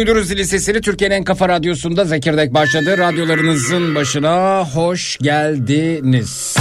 Duydunuz zili sesini Türkiye'nin en kafa radyosunda Zekirdek başladı. Radyolarınızın başına hoş geldiniz.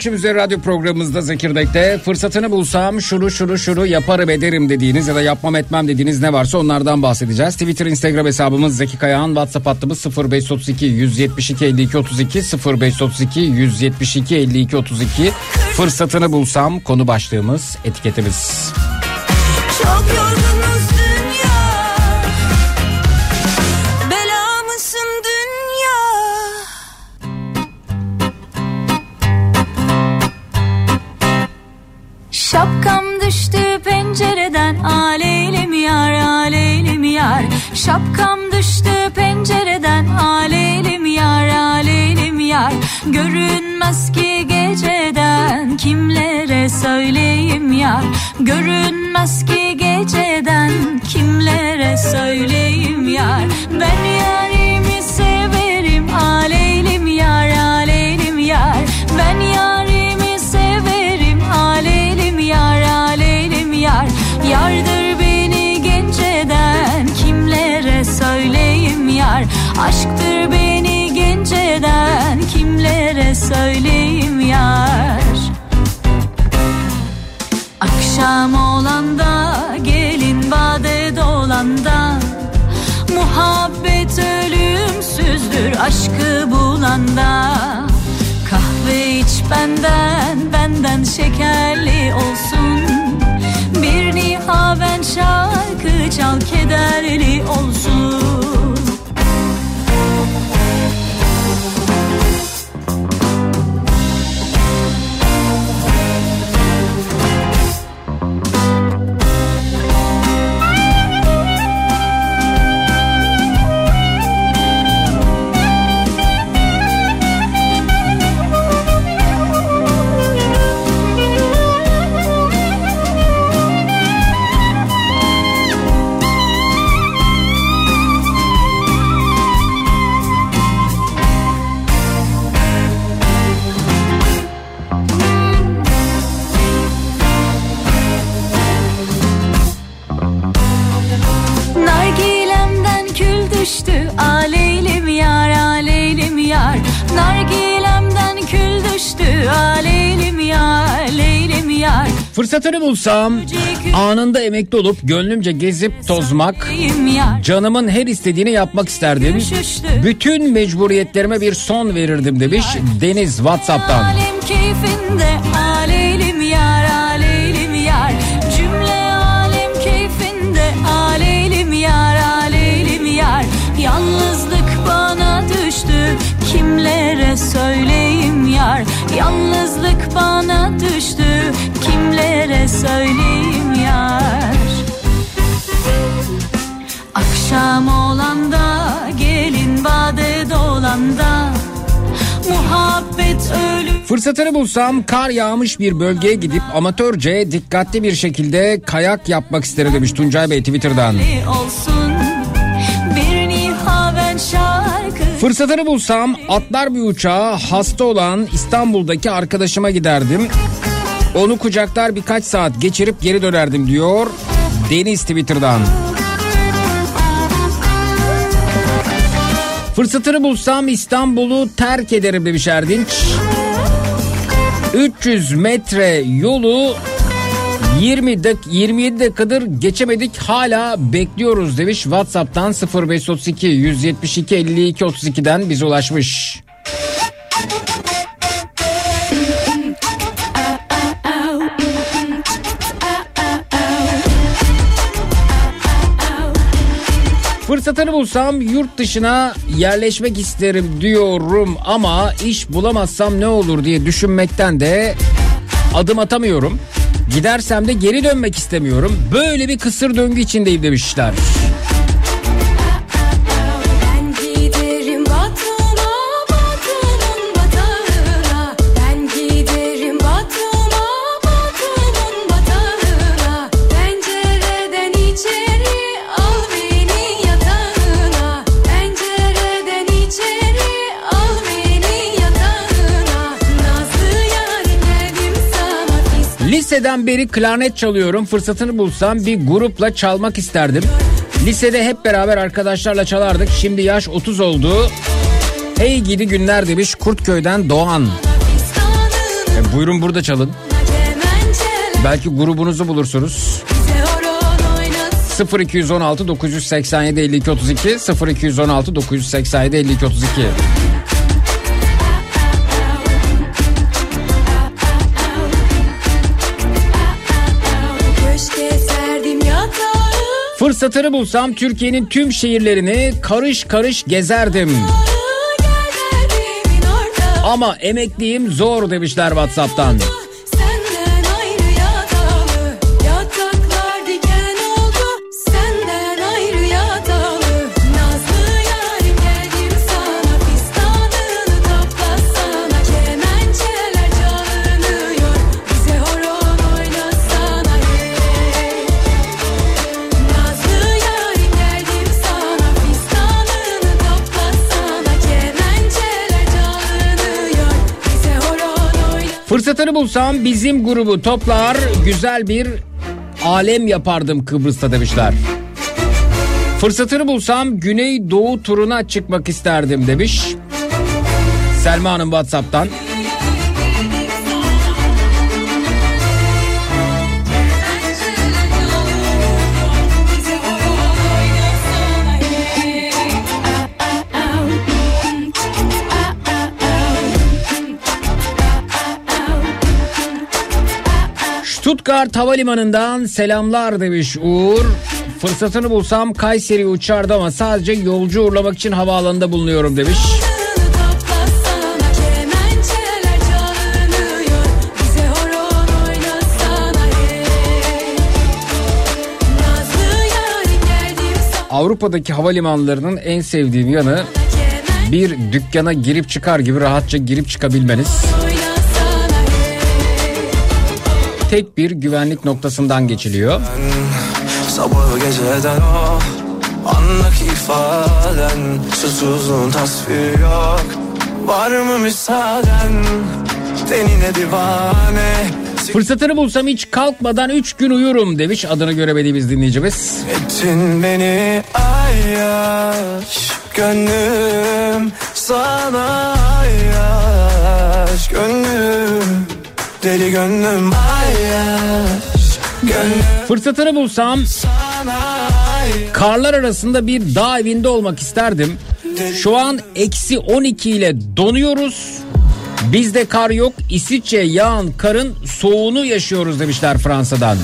Akşam üzeri radyo programımızda Zekirdek'te fırsatını bulsam şunu şunu şunu yaparım ederim dediğiniz ya da yapmam etmem dediğiniz ne varsa onlardan bahsedeceğiz. Twitter, Instagram hesabımız Zeki Kayağan, WhatsApp hattımız 0532 172 52 32 0532 172 52 32 fırsatını bulsam konu başlığımız etiketimiz. Çok Şapkam düştü pencereden. Aleylim yar aleylim yar. Görünmez ki geceden. Kimlere söyleyeyim yar? Görünmez ki geceden. Kimlere söyleyeyim yar? Ben yarimi söyleyeyim yar. Akşam olanda gelin bade dolanda Muhabbet ölümsüzdür aşkı bulanda Kahve iç benden benden şekerli olsun. Bir nihaven şarkı çal kederli olsun Fırsatını bulsam anında emekli olup gönlümce gezip tozmak canımın her istediğini yapmak isterdim. Bütün mecburiyetlerime bir son verirdim demiş Deniz Whatsapp'tan. Kimlere söyleyeyim yar Yalnızlık bana düştü söyleyeyim yar Akşam olanda gelin bade dolanda Muhabbet ölüm Fırsatını bulsam kar yağmış bir bölgeye gidip amatörce dikkatli bir şekilde kayak yapmak isterim demiş Tuncay Bey Twitter'dan. olsun Fırsatını bulsam atlar bir uçağa hasta olan İstanbul'daki arkadaşıma giderdim. Onu kucaklar birkaç saat geçirip geri dönerdim diyor Deniz Twitter'dan. Fırsatını bulsam İstanbul'u terk ederim demiş Erdinç. 300 metre yolu 20 dak 27 dakikadır geçemedik hala bekliyoruz demiş WhatsApp'tan 0532 172 52 32'den bize ulaşmış. Fırsatını bulsam yurt dışına yerleşmek isterim diyorum ama iş bulamazsam ne olur diye düşünmekten de adım atamıyorum. Gidersem de geri dönmek istemiyorum. Böyle bir kısır döngü içindeyim demişler. Liseden beri klarnet çalıyorum. Fırsatını bulsam bir grupla çalmak isterdim. Lisede hep beraber arkadaşlarla çalardık. Şimdi yaş 30 oldu. Hey gidi günler demiş Kurtköy'den Doğan. E, buyurun burada çalın. Belki grubunuzu bulursunuz. bize horon oynasın. 0216 987 52 32 0216 987 52 32 Fırsatını bulsam Türkiye'nin tüm şehirlerini karış karış gezerdim. Ama emekliyim zor demişler Whatsapp'tan. Fırsatını bulsam bizim grubu toplar güzel bir alem yapardım Kıbrıs'ta demişler. Fırsatını bulsam Güney Doğu turuna çıkmak isterdim demiş. Selma Hanım Whatsapp'tan. Stuttgart Havalimanı'ndan selamlar demiş Uğur. Fırsatını bulsam Kayseri uçardı ama sadece yolcu uğurlamak için havaalanında bulunuyorum demiş. Avrupa'daki havalimanlarının en sevdiğim yanı bir dükkana girip çıkar gibi rahatça girip çıkabilmeniz. Tek bir güvenlik noktasından geçiliyor. Sabahı geceden o Andaki ifaden Susuzluğun tasviri yok Var mı müsaaden Denine divane Fırsatını bulsam hiç kalkmadan 3 gün uyurum demiş adını göremediğimiz dinleyicimiz. Ettin beni ayyaş Gönlüm sana ayyaş gönlüm Deli gönlüm Fırsatını bulsam karlar arasında bir dağ evinde olmak isterdim. Şu an eksi 12 ile donuyoruz. Bizde kar yok. İsviçre yağan karın soğuğunu yaşıyoruz demişler Fransa'dan.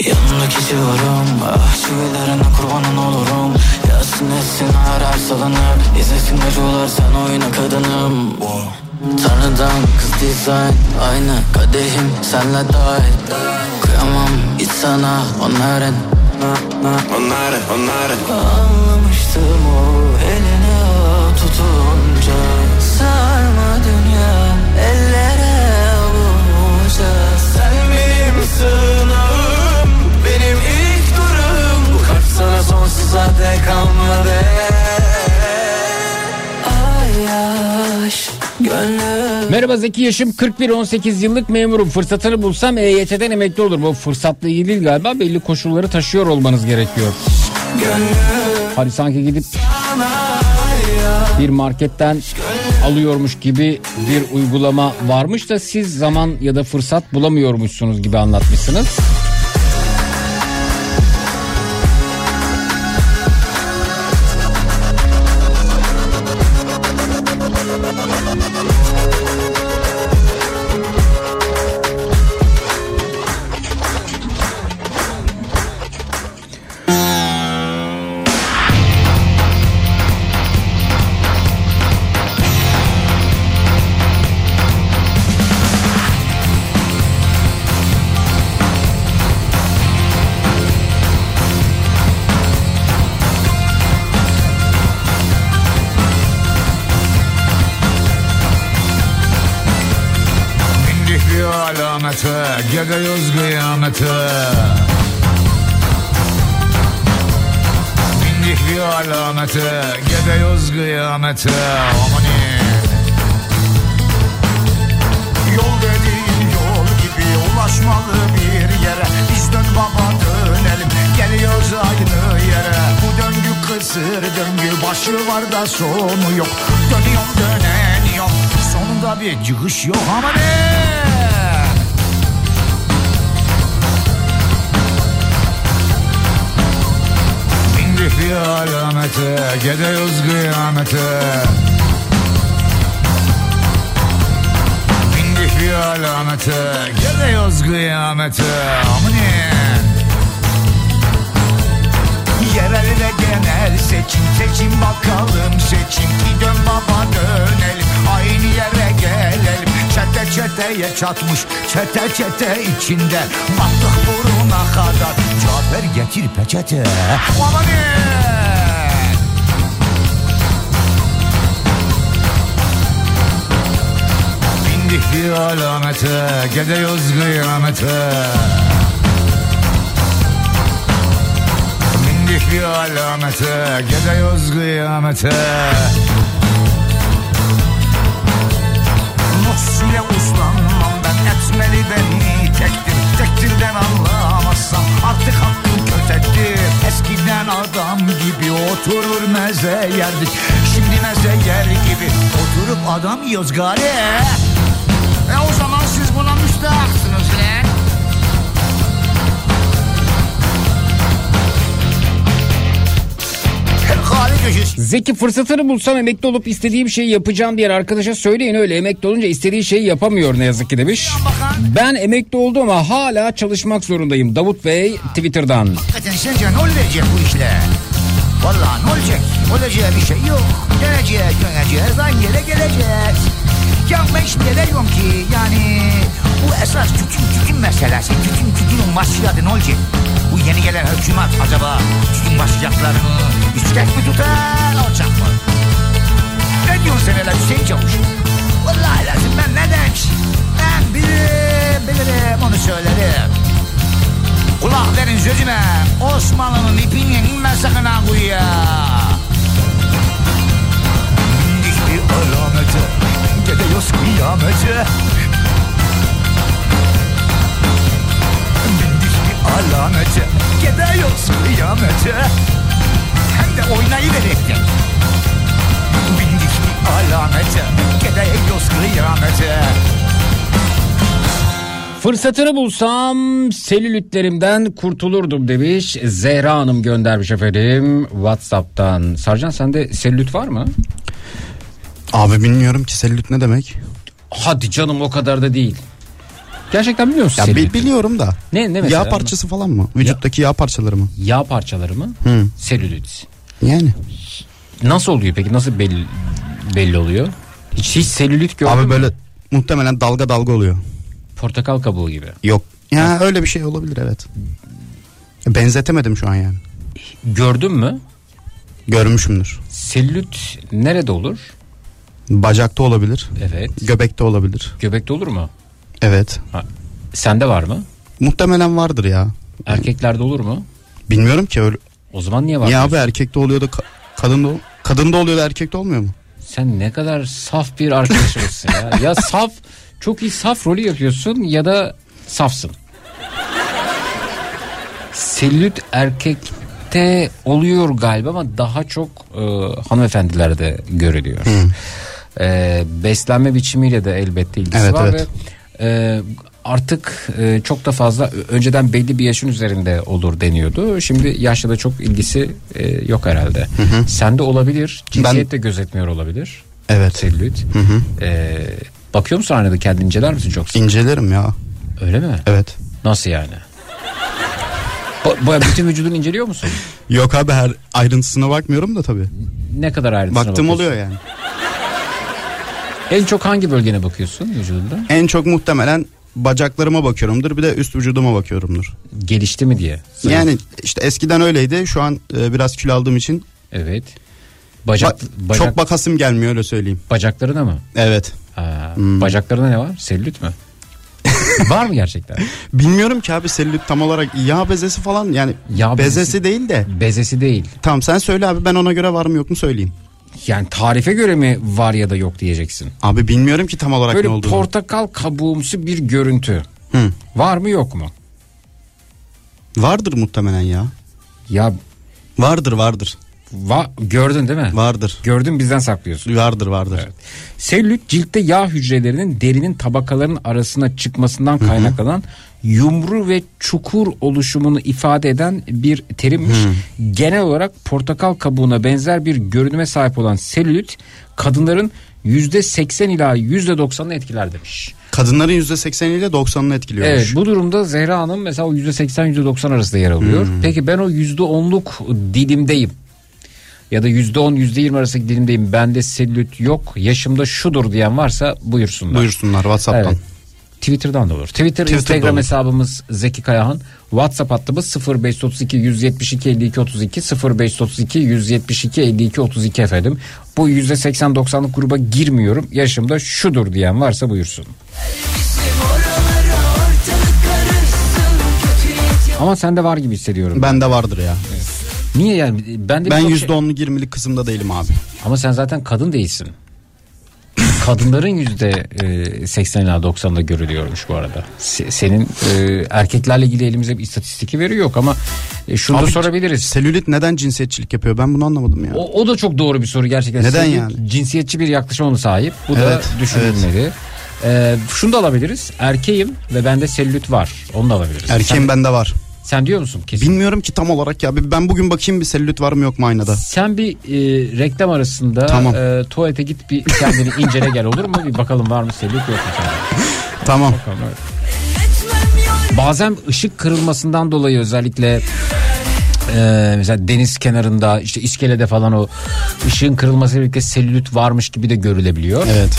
Yanındaki civarım Ah çivilerine kurbanın olurum Yazsın etsin arar salınıp İzlesin acılar sen oyna kadınım Tanrıdan kız dizayn Aynı kadehim senle dahil. Kıyamam hiç sana onların. Onları onları Anlamıştım o eline tutunca. Sarma dünya ellere avuca Sen benim sığınağım Benim ilk durum Bu kalp sana sonsuza dek kalmadı gönlüm Merhaba Zeki Yaşım 41 18 yıllık memurum. Fırsatını bulsam EYT'den emekli olurum. O fırsatla ilgili değil galiba belli koşulları taşıyor olmanız gerekiyor. Hani sanki gidip bir marketten alıyormuş gibi bir uygulama varmış da siz zaman ya da fırsat bulamıyormuşsunuz gibi anlatmışsınız. Alamete Gidiyoruz kıyamete Bindik bir alamete Gidiyoruz kıyamete Amanin Yol dediğin yol gibi ulaşmalı bir yere. Biz dön baba dönelim geliyoruz aynı yere. Bu döngü kısır döngü başı var da sonu yok. Dönüyorum dönen yok sonunda bir çıkış yok. Ama ne? Bir alamete gidiyoruz kıyamete Bindik bir alamete Gidiyoruz kıyamete Aminin Yerel ve genel seçim Seçim bakalım seçim. Ki dön baba dönelim Aynı yere gelelim. Çete çeteye çatmış Çete çete içinde. Battık buruna kadar. Cafer getir peçete. Amanin Bindik bir alamete Gidiyoruz kıyamete. Bindik bir alamete Gidiyoruz kıyamete. Nasıl uslanmam ben? Etmeli beni tektir Tektirden artık kötektir Eskiden adam gibi oturur meze yerdik. Şimdi meze yer gibi oturup adam yiyoruz gari E o zaman siz buna müstahaksınız Köşesi Zeki fırsatını bulsam emekli olup istediğim şeyi yapacağım diyen arkadaşa söyleyin öyle emekli olunca istediği şeyi yapamıyor ne yazık ki demiş. Ben emekli oldum ama hala çalışmak zorundayım. Davut Bey Twitter'dan. Hakikaten sence ne olacak bu işle? Vallahi ne olacak? Olacağı bir şey yok. Döneceğiz, döneceğiz, aynı yere geleceğiz. Ya ben şimdi de diyorum ki yani bu esas tütün tütün meselesi. Tütün tütünün başladı ne olacak? Bu yeni gelen hükümet acaba tütün başlayacaklarını yüksek mi tutar, alçak mı? Ne diyorsun sen hele Hüseyin Çavuş? Vallahi lazım ben ne demek? Ben bilirim, bilirim onu söylerim. Kulak verin sözüme Osmanlı'nın ipini inme sakın ha kuyuya Bindik bir alamete Gidiyoruz kıyamete Bindik bir alamete Gidiyoruz kıyamete birlikte oynayıverektir Bildik bir alameti Gereğiyoruz kıyameti Fırsatını bulsam selülitlerimden kurtulurdum demiş. Zehra Hanım göndermiş efendim Whatsapp'tan. Sarcan sende selülit var mı? Abi bilmiyorum ki selülit ne demek? Hadi canım o kadar da değil. Gerçekten biliyor musun? Ya biliyorum da. Ne ne mesela? Yağ parçası falan mı? Vücuttaki yağ, yağ parçaları mı? Yağ parçaları mı? Hı. Selülit. Yani. Nasıl oluyor peki? Nasıl belli, belli oluyor? Hiç, hiç selülit gördün Abi mü? böyle muhtemelen dalga dalga oluyor. Portakal kabuğu gibi. Yok. Ya öyle bir şey olabilir evet. Benzetemedim şu an yani. Gördün mü? Görmüşümdür. Selülit nerede olur? Bacakta olabilir. Evet. Göbekte olabilir. Göbekte olur mu? Evet. Ha. Sende var mı? Muhtemelen vardır ya. Erkeklerde olur mu? Bilmiyorum ki öyle. O zaman niye var? Niye abi erkekte oluyor da ka- kadında kadında oluyor da erkekte olmuyor mu? Sen ne kadar saf bir arkadaşımızsın ya. Ya saf, çok iyi saf rolü yapıyorsun ya da safsın. Selülit erkekte oluyor galiba ama daha çok e, hanımefendilerde görülüyor. E, beslenme biçimiyle de elbette ilgisi Evet, var evet. ve e, artık e, çok da fazla önceden belli bir yaşın üzerinde olur deniyordu. Şimdi yaşla da çok ilgisi e, yok herhalde. Sende olabilir. Cinsiyet de gözetmiyor olabilir. Evet. Selülit. E, bakıyor musun aynada kendini inceler misin çok sık? İncelerim ya. Öyle mi? Evet. Nasıl yani? Ba- baya bütün vücudunu inceliyor musun? Yok abi her ayrıntısına bakmıyorum da tabii. Ne kadar ayrıntısına Baktım bakıyorsun? oluyor yani. En çok hangi bölgene bakıyorsun vücudunda? En çok muhtemelen bacaklarıma bakıyorumdur bir de üst vücuduma bakıyorumdur. Gelişti mi diye. Yani işte eskiden öyleydi şu an e, biraz kilo aldığım için Evet. Bacak, ba- bacak, çok bakasım gelmiyor öyle söyleyeyim. bacaklarına mı? Evet. Aa, Hmm. Bacaklarına ne var? Selülit mi? var mı gerçekten? Bilmiyorum ki abi selülit tam olarak yağ bezesi falan yani Yağ bezesi, bezesi. değil de. Bezesi değil. Tamam sen söyle abi ben ona göre var mı yok mu söyleyeyim. Yani tarife göre mi var ya da yok diyeceksin. Abi bilmiyorum ki tam olarak Böyle ne olduğunu. portakal kabuğumsu bir görüntü. Hı. Var mı yok mu? Vardır muhtemelen ya. Ya Vardır vardır. Va- gördün değil mi? Vardır. Gördün bizden saklıyorsun. Vardır vardır. Evet. Selülit ciltte yağ hücrelerinin derinin tabakalarının arasına çıkmasından kaynaklanan yumru ve çukur oluşumunu ifade eden bir terimmiş. Genel olarak portakal kabuğuna benzer bir görünüme sahip olan selülit kadınların %80 ila %90'ını etkiler demiş. Kadınların %80 ile 90'ını etkiliyormuş. Evet bu durumda Zehra Hanım mesela o %80 %90 arasında yer alıyor. Peki ben o %10'luk dilimdeyim. Ya da %10 %20 arasındaki dilimdeyim. Bende selülit yok. Yaşımda şudur diyen varsa buyursunlar. Buyursunlar WhatsApp'tan. Evet. Twitter'dan da olur. Twitter, Twitter'da Instagram olur. hesabımız Zeki Kayahan. WhatsApp hattımız 0532 172 52 32 0532 172 52 32 efendim. Bu %80-90'lık gruba girmiyorum. Yaşımda şudur diyen varsa buyursun. Ama sende var gibi hissediyorum. Bende vardır ya. Niye yani? Ben de Ben şey- %10'lu 20'lik kısımda değilim abi. Ama sen zaten kadın değilsin. Kadınların yüzde e, 80 ila 90'da görülüyormuş bu arada. Se- senin e, erkeklerle ilgili elimize bir istatistik veri yok ama e, şunu da Abi, sorabiliriz. Selülit neden cinsiyetçilik yapıyor ben bunu anlamadım ya. O, o da çok doğru bir soru gerçekten. Neden Senin yani? Cinsiyetçi bir yaklaşıma sahip. Bu da Evet, düşünülmeli. E, şunu da alabiliriz. Erkeğim ve bende selülit var. Onu da alabiliriz. Erkeğim sen, bende var. Sen diyor musun kesin? Bilmiyorum ki tam olarak ya. Ben bugün bakayım bir selülit var mı yok mu aynada. Sen bir e, reklam arasında Tamam. e, tuvalete git bir kendini incele gel olur mu? Bir bakalım var mı selülit yok mu? Tamam. Bakalım, evet. Bazen ışık kırılmasından dolayı özellikle e, mesela deniz kenarında işte iskelede falan o ışığın kırılmasıyla birlikte selülit varmış gibi de görülebiliyor. Evet.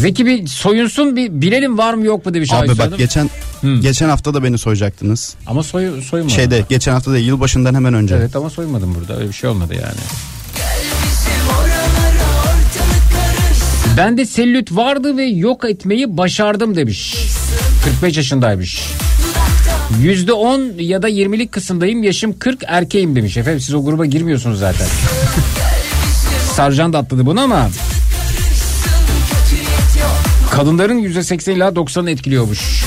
Zeki bir soyunsun bir bilelim var mı yok mu demiş Abi Ayşe bak Hanım. geçen Hı. geçen hafta da beni soyacaktınız. Ama soy, soyunmadım. Şeyde geçen hafta da yılbaşından hemen önce. Evet ama soyunmadım burada öyle bir şey olmadı yani. Bende selülit vardı ve yok etmeyi başardım demiş. 45 yaşındaymış. Yüzde 10 ya da 20'lik kısımdayım yaşım 40 erkeğim demiş. Efendim siz o gruba girmiyorsunuz zaten. Sarcan da atladı bunu ama kadınların yüzde 80 ila 90'ı etkiliyormuş.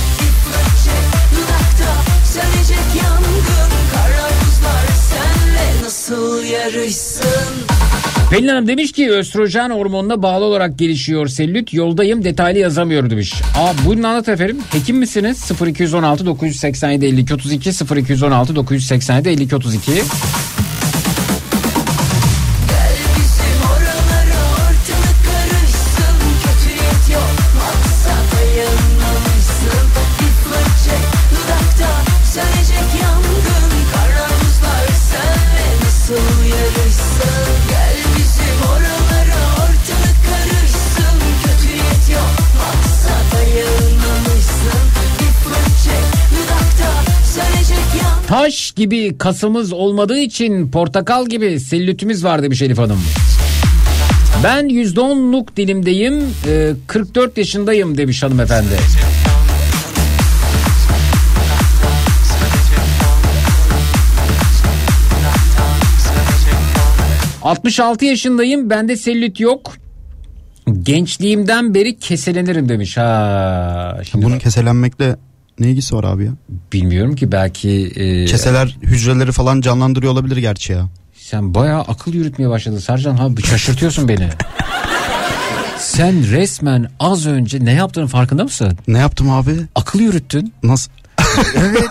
Pelin Hanım demiş ki östrojen hormonuna bağlı olarak gelişiyor selülit. Yoldayım detaylı yazamıyorum demiş. Aa buyurun anlat efendim. Hekim misiniz? 0216 987 52 32 0216 987 52 32 Taş gibi kasımız olmadığı için portakal gibi selülitimiz var demiş Elif Hanım. Ben %10'luk dilimdeyim, e, 44 yaşındayım demiş hanımefendi. ...66 yaşındayım bende selülit yok... ...gençliğimden beri keselenirim demiş. Ha, şimdi Bunun keselenmekle ne ilgisi var abi ya? bilmiyorum ki belki... e, Keseler hücreleri falan canlandırıyor olabilir gerçi ya. Sen bayağı akıl yürütmeye başladın Sercan abi şaşırtıyorsun beni. Sen resmen az önce ne yaptığının farkında mısın? Ne yaptım abi? Akıl yürüttün. Nasıl? Evet.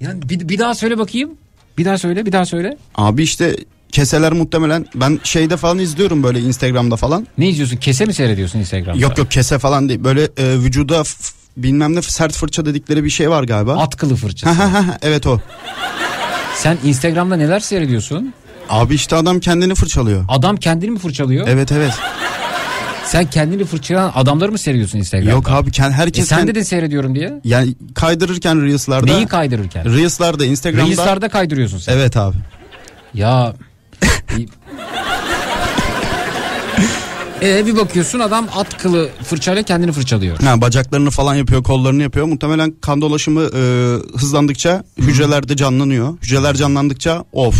Yani bir, bir daha söyle bakayım. Bir daha söyle, bir daha söyle. Abi işte keseler muhtemelen ben şeyde falan izliyorum böyle Instagram'da falan. Ne izliyorsun? Kese mi seyrediyorsun Instagram'da? Yok yok kese falan değil. Böyle e, vücuda f- bilmem ne sert fırça dedikleri bir şey var galiba. At kılı fırçası. evet o. Sen Instagram'da neler seyrediyorsun? Abi işte adam kendini fırçalıyor. Adam kendini mi fırçalıyor? Evet evet. Sen kendini fırçalayan adamları mı seyrediyorsun Instagram'da? Yok abi kend, E herkes sen kend- dedin seyrediyorum diye. yani kaydırırken Reels'larda. Neyi kaydırırken? Reels'larda Instagram'da. Reels'larda kaydırıyorsun sen. Evet abi. Ya Ee, bir bakıyorsun adam at kılı fırçayla kendini fırçalıyor. Ha, bacaklarını falan yapıyor, kollarını yapıyor. Muhtemelen kan dolaşımı e, hızlandıkça hücrelerde canlanıyor. Hücreler canlandıkça of.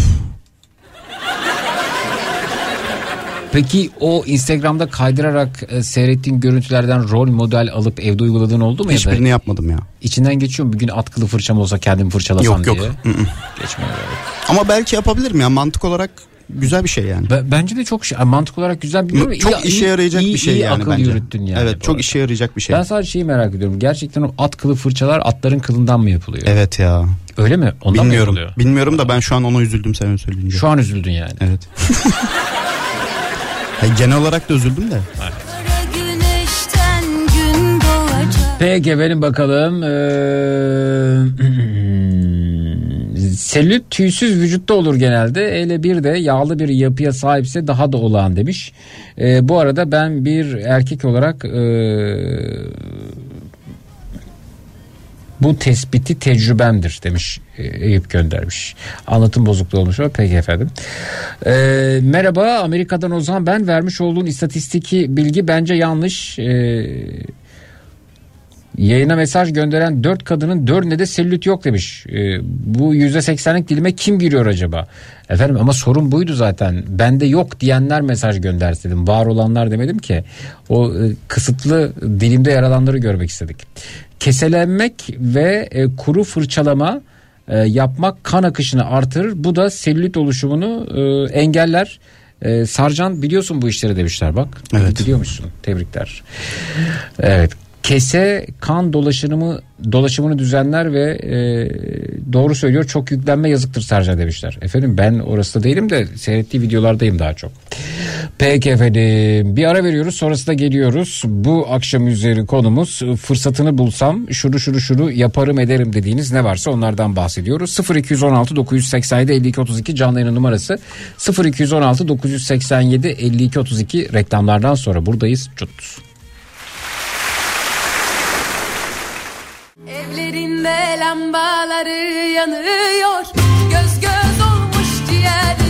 Peki o Instagram'da kaydırarak e, seyrettiğin görüntülerden rol model alıp evde uyguladığın oldu mu ya da Hiçbirini yapmadım ya. içinden geçiyor mu? Bir gün at kılı fırçam olsa kendimi fırçalasam Yok yok. diye. Hı. Geçmiyor. Ama belki yapabilirim ya mantık olarak güzel bir şey yani. Be- Bence de çok şey, mantık olarak güzel bir çok işe yarayacak bir şey iyi yani akıl bence. yürüttün yani. evet çok arada. işe yarayacak bir şey. Ben sadece şeyi merak ediyorum. Gerçekten o at kılı fırçalar atların kılından mı yapılıyor? Evet ya. Öyle mi? Ondan Bilmiyorum. mı yapılıyor? Bilmiyorum da ben şu an ona üzüldüm sen öyle söyleyince. Şu an üzüldün yani. Evet. Hayır, genel olarak da üzüldüm de. Doğacak Peki benim bakalım. Ee, selülit tüysüz vücutta olur genelde. Hele bir de yağlı bir yapıya sahipse daha da olağan demiş. Ee, bu arada ben bir erkek olarak ee, bu tespiti tecrübemdir demiş e, Eyüp göndermiş. Anlatım bozukluğu olmuş ama peki efendim. Ee, merhaba Amerika'dan Ozan ben vermiş olduğun istatistiki bilgi bence yanlış. Ee, Yayına mesaj gönderen 4 kadının 4'ünde de selülit yok demiş. Ee, bu %80'lik dilime kim giriyor acaba? Efendim ama sorun buydu zaten. Bende yok diyenler mesaj göndersin dedim. Var olanlar demedim ki. O e, kısıtlı dilimde yer alanları görmek istedik. Keselenmek ve e, kuru fırçalama e, yapmak kan akışını artırır. Bu da selülit oluşumunu e, engeller. E, Sarcan biliyorsun bu işleri demişler bak. Evet. Biliyormuşsun. Tebrikler. Evet. Kese kan dolaşımı dolaşımını düzenler ve e, doğru söylüyor çok yüklenme yazıktır Sercan demişler. Efendim ben orası değilim de seyrettiği videolardayım daha çok. Peki efendim bir ara veriyoruz sonrasında geliyoruz. Bu akşam üzeri konumuz fırsatını bulsam şunu şunu şunu yaparım ederim dediğiniz ne varsa onlardan bahsediyoruz. 0216 987 52 32 canlı yayın numarası 0216 987 52 32 reklamlardan sonra buradayız. Cut. Evlerinde lambaları yanıyor. Göz göz olmuş ciğerlerim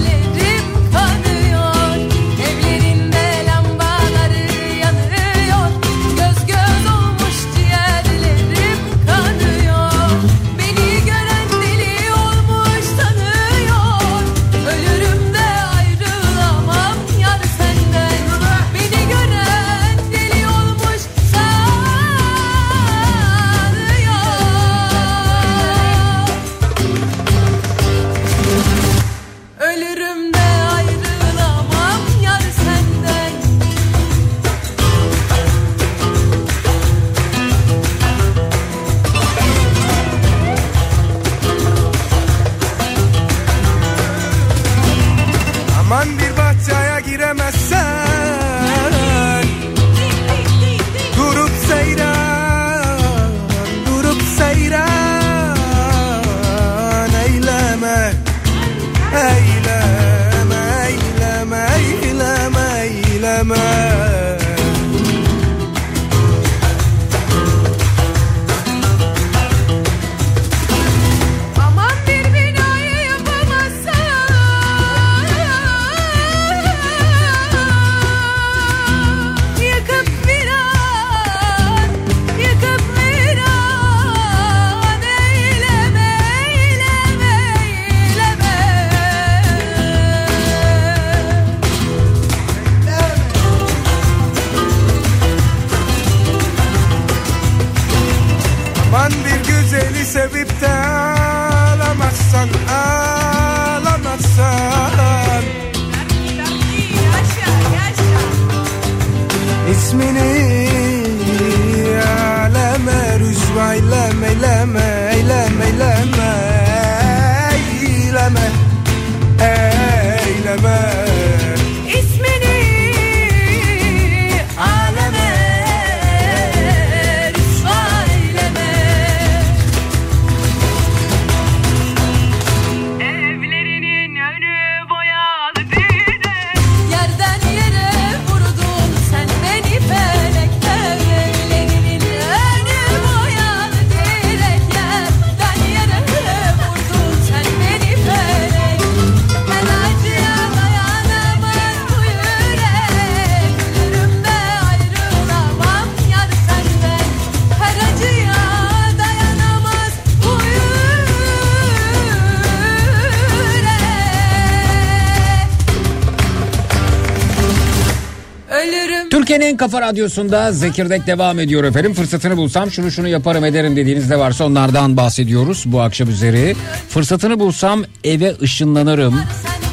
kafa radyosunda Zekirdek devam ediyor efendim. Fırsatını bulsam şunu şunu yaparım ederim dediğiniz ne varsa onlardan bahsediyoruz bu akşam üzeri. Fırsatını bulsam eve ışınlanırım.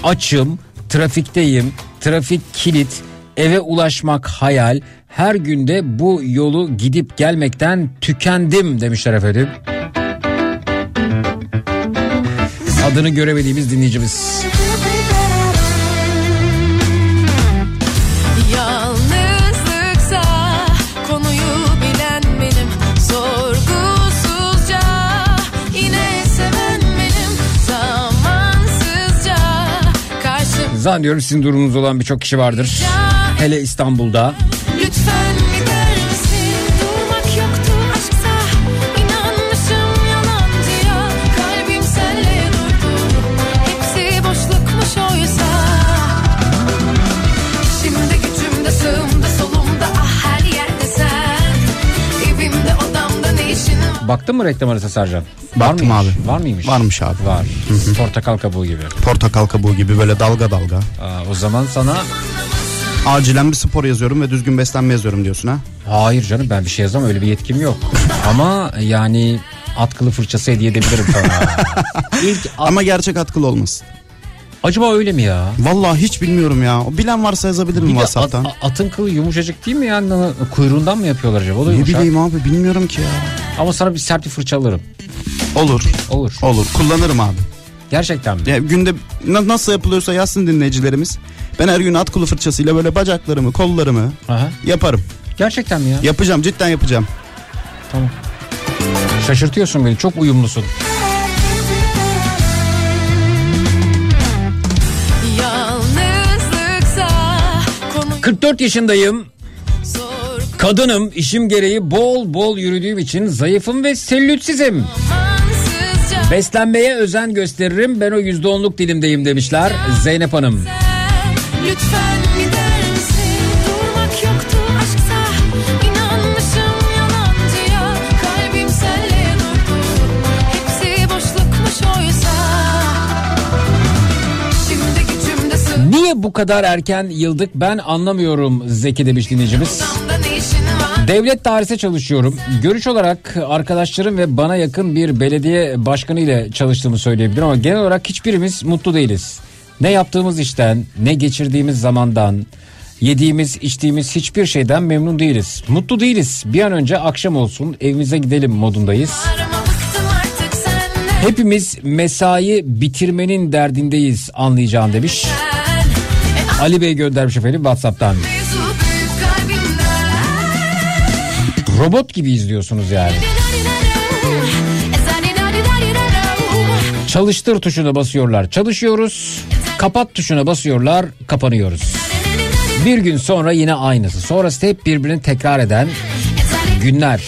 Açım, trafikteyim, trafik kilit, eve ulaşmak hayal. Her günde bu yolu gidip gelmekten tükendim demişler efendim. Adını göremediğimiz dinleyicimiz. Zannediyorum sizin durumunuz olan birçok kişi vardır. Hele İstanbul'da. Lütfen gider Baktın mı reklam arası Sercan? Baktım mıymış? abi. Var mıymış? Varmış abi. Var. Portakal kabuğu gibi. Portakal kabuğu gibi böyle dalga dalga. Aa, o zaman sana Acilen bir spor yazıyorum ve düzgün beslenme yazıyorum diyorsun ha. hayır canım ben bir şey yazamam öyle bir yetkim yok. Ama yani atkılı fırçası hediye edebilirim sana. İlk at- Ama gerçek atkılı olmasın. acaba öyle mi ya? Vallahi hiç bilmiyorum ya. Bilen varsa yazabilir mi Bir de at- WhatsApp'tan? atın kılı yumuşacık değil mi yani kuyruğundan mı yapıyorlar acaba? O da Ne yumuşak. bileyim abi bilmiyorum ki ya. Ama sana bir sert bir fırça alırım. Olur. Olur. Olur. Kullanırım abi. Gerçekten mi? Ya günde na- nasıl yapılıyorsa yazsın dinleyicilerimiz. Ben her gün atkılı fırçasıyla böyle bacaklarımı, kollarımı Aha. yaparım. Gerçekten mi ya? Yapacağım cidden yapacağım. Tamam. Şaşırtıyorsun beni. Çok uyumlusun. Yalnızlıksa konu 44 yaşındayım. Kadınım. işim gereği bol bol yürüdüğüm için zayıfım ve. Zamansızca Beslenmeye özen gösteririm. Ben o yüzde onluk dilimdeyim demişler Zeynep Hanım. Lütfen bu kadar erken yıldık ben anlamıyorum Zeki demiş dinleyicimiz. Devlet dairesinde çalışıyorum. Görüş olarak arkadaşlarım ve bana yakın bir belediye başkanı ile çalıştığımı söyleyebilirim ama genel olarak hiçbirimiz mutlu değiliz. Ne yaptığımız işten, ne geçirdiğimiz zamandan, yediğimiz, içtiğimiz hiçbir şeyden memnun değiliz. Mutlu değiliz. Bir an önce akşam olsun, evimize gidelim modundayız. Hepimiz mesai bitirmenin derdindeyiz anlayacağım demiş. Ali Bey göndermiş efendim WhatsApp'tan. Robot gibi izliyorsunuz yani. Çalıştır tuşuna basıyorlar. Çalışıyoruz. Kapat tuşuna basıyorlar. Kapanıyoruz. Bir gün sonra yine aynısı. Sonrası hep birbirini tekrar eden günler.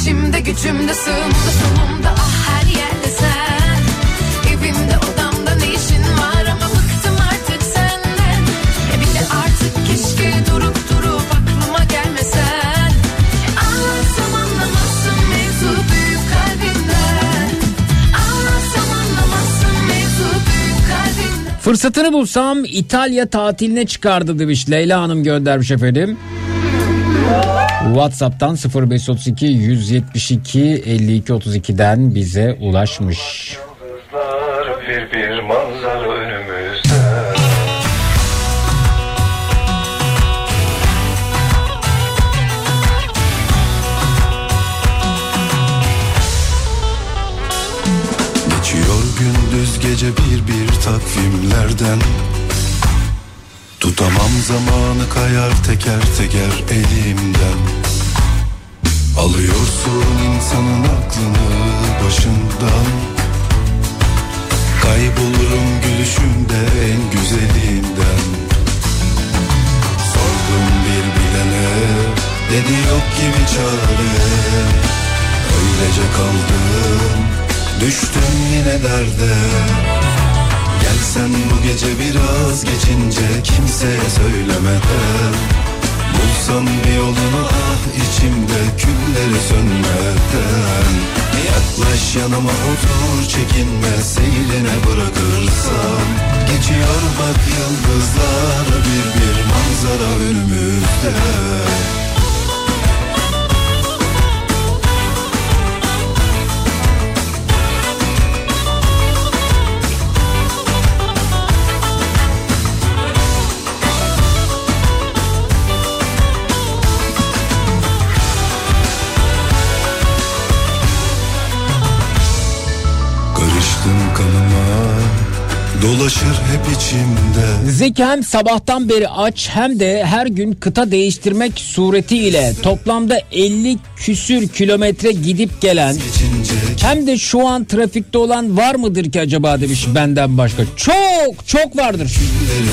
İşimde gücümde sığımda Fırsatını bulsam İtalya tatiline çıkardı demiş Leyla Hanım göndermiş efendim. WhatsApp'tan 0532 172 52 32'den bize ulaşmış. Bir bir manzara önümüzde Geçiyor gündüz gece bir bir takvimlerden Tutamam zamanı kayar teker teker elimden. Alıyorsun insanın aklını başından. Kaybolurum gülüşümde en güzelinden. Sordum bir bilene dedi yok gibi çare. Öylece kaldım düştüm yine derde gece biraz geçince kimseye söylemeden Bulsam bir yolunu ah içimde külleri sönmeden Yaklaş yanıma otur çekinme seyline bırakırsam. Geçiyor bak yıldızlar bir bir manzara önümüzde dolaşır hep içimde Zeki hem sabahtan beri aç hem de her gün kıta değiştirmek suretiyle toplamda 50 küsür kilometre gidip gelen hem de şu an trafikte olan var mıdır ki acaba demiş benden başka. Çok çok vardır.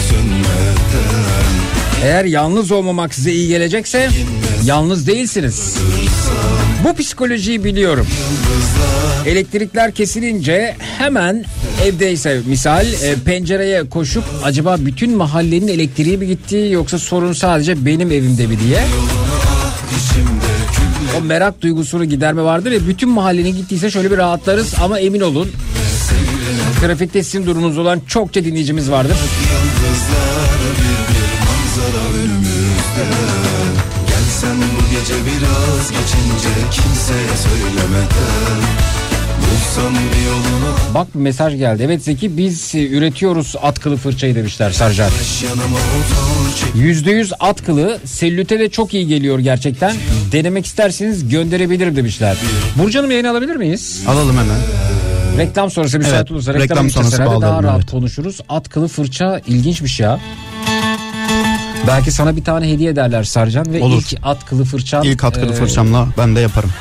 sönmeden Eğer yalnız olmamak size iyi gelecekse yalnız değilsiniz. Bu psikolojiyi biliyorum. Elektrikler kesilince hemen evdeyse misal e, pencereye koşup acaba bütün mahallenin elektriği mi gitti yoksa sorun sadece benim evimde mi diye. O merak duygusunu giderme vardır ya bütün mahallenin gittiyse şöyle bir rahatlarız ama emin olun trafikte sizin durumunuz olan çokça dinleyicimiz vardır. Yıldızlar önümüzde Gelsen bu gece biraz geçince kimseye söylemeden Bak bir mesaj geldi. Evet Zeki biz e, üretiyoruz atkılı fırçayı demişler çek %100 atkılı selülite de çok iyi geliyor gerçekten. Denemek isterseniz gönderebilirim demişler. Burcu Hanım yayını alabilir miyiz? Alalım hemen. Reklam sonrası müsait Evet, olursa reklam reklam sonrası daha rahat evet. konuşuruz. Atkılı fırça ilginçmiş ya. Belki sana bir tane hediye ederler Sarcan ve Olur. ilk atkılı fırçan. İlk atkılı e, fırçamla ben de yaparım.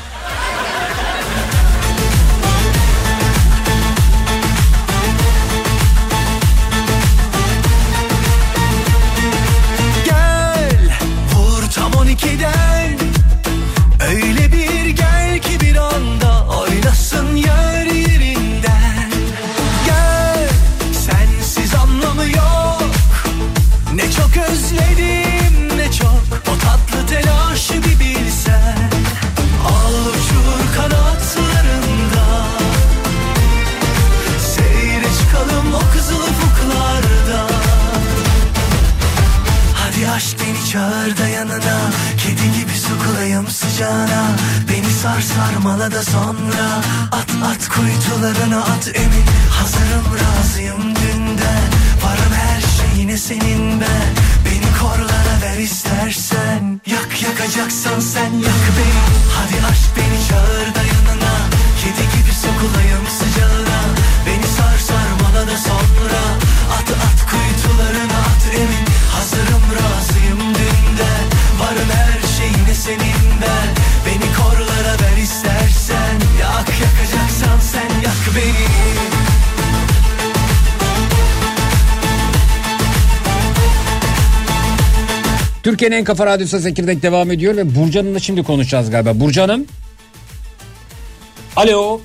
Özledim ne çok O tatlı telaşı bir bilsen. Al uçur kanatlarında. Seyre çıkalım o kızıl ufuklarda. Hadi aşk beni çağır da yanına. Kedi gibi sokulayım sıcağına. Beni sar sarmala da sonra. At at kuytularına at emin. Hazırım razıyım dünden. Varım her şeyine senin ben. Beni korlara ver istersen. Yak yakacaksan sen yak beni. Hadi aşk beni çağır da yanına. Kedi gibi sokulayım sıcağına Beni sar sarmala da sonra. At at kuytularına Türkiye'nin en kafa radyosu Zekirdek devam ediyor ve Burcu Hanım'la şimdi konuşacağız galiba. Burcu Hanım. Alo.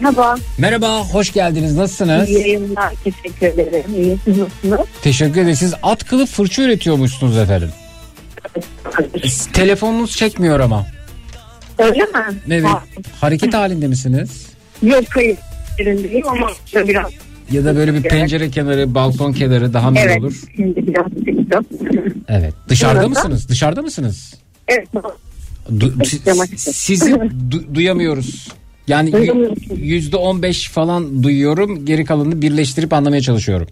Merhaba, Merhaba, hoş geldiniz. Nasılsınız? iyi yayınlar. Teşekkür ederim. İyi, siz nasılsınız? Teşekkür ederiz. Siz atkılı fırça üretiyormuşsunuz efendim. Telefonunuz çekmiyor ama. Öyle mi? Evet. Ha, Hareket halinde misiniz? Yok hayır. Yerindeyim ama biraz. Ya da böyle bir pencere kenarı, balkon kenarı daha mı Evet, olur? şimdi biraz çıktım. Evet. Dışarıda mısınız? Dışarıda mısınız? Evet, Du- si- sizi du- duyamıyoruz. Yani yüzde on beş falan duyuyorum. Geri kalanını birleştirip anlamaya çalışıyorum.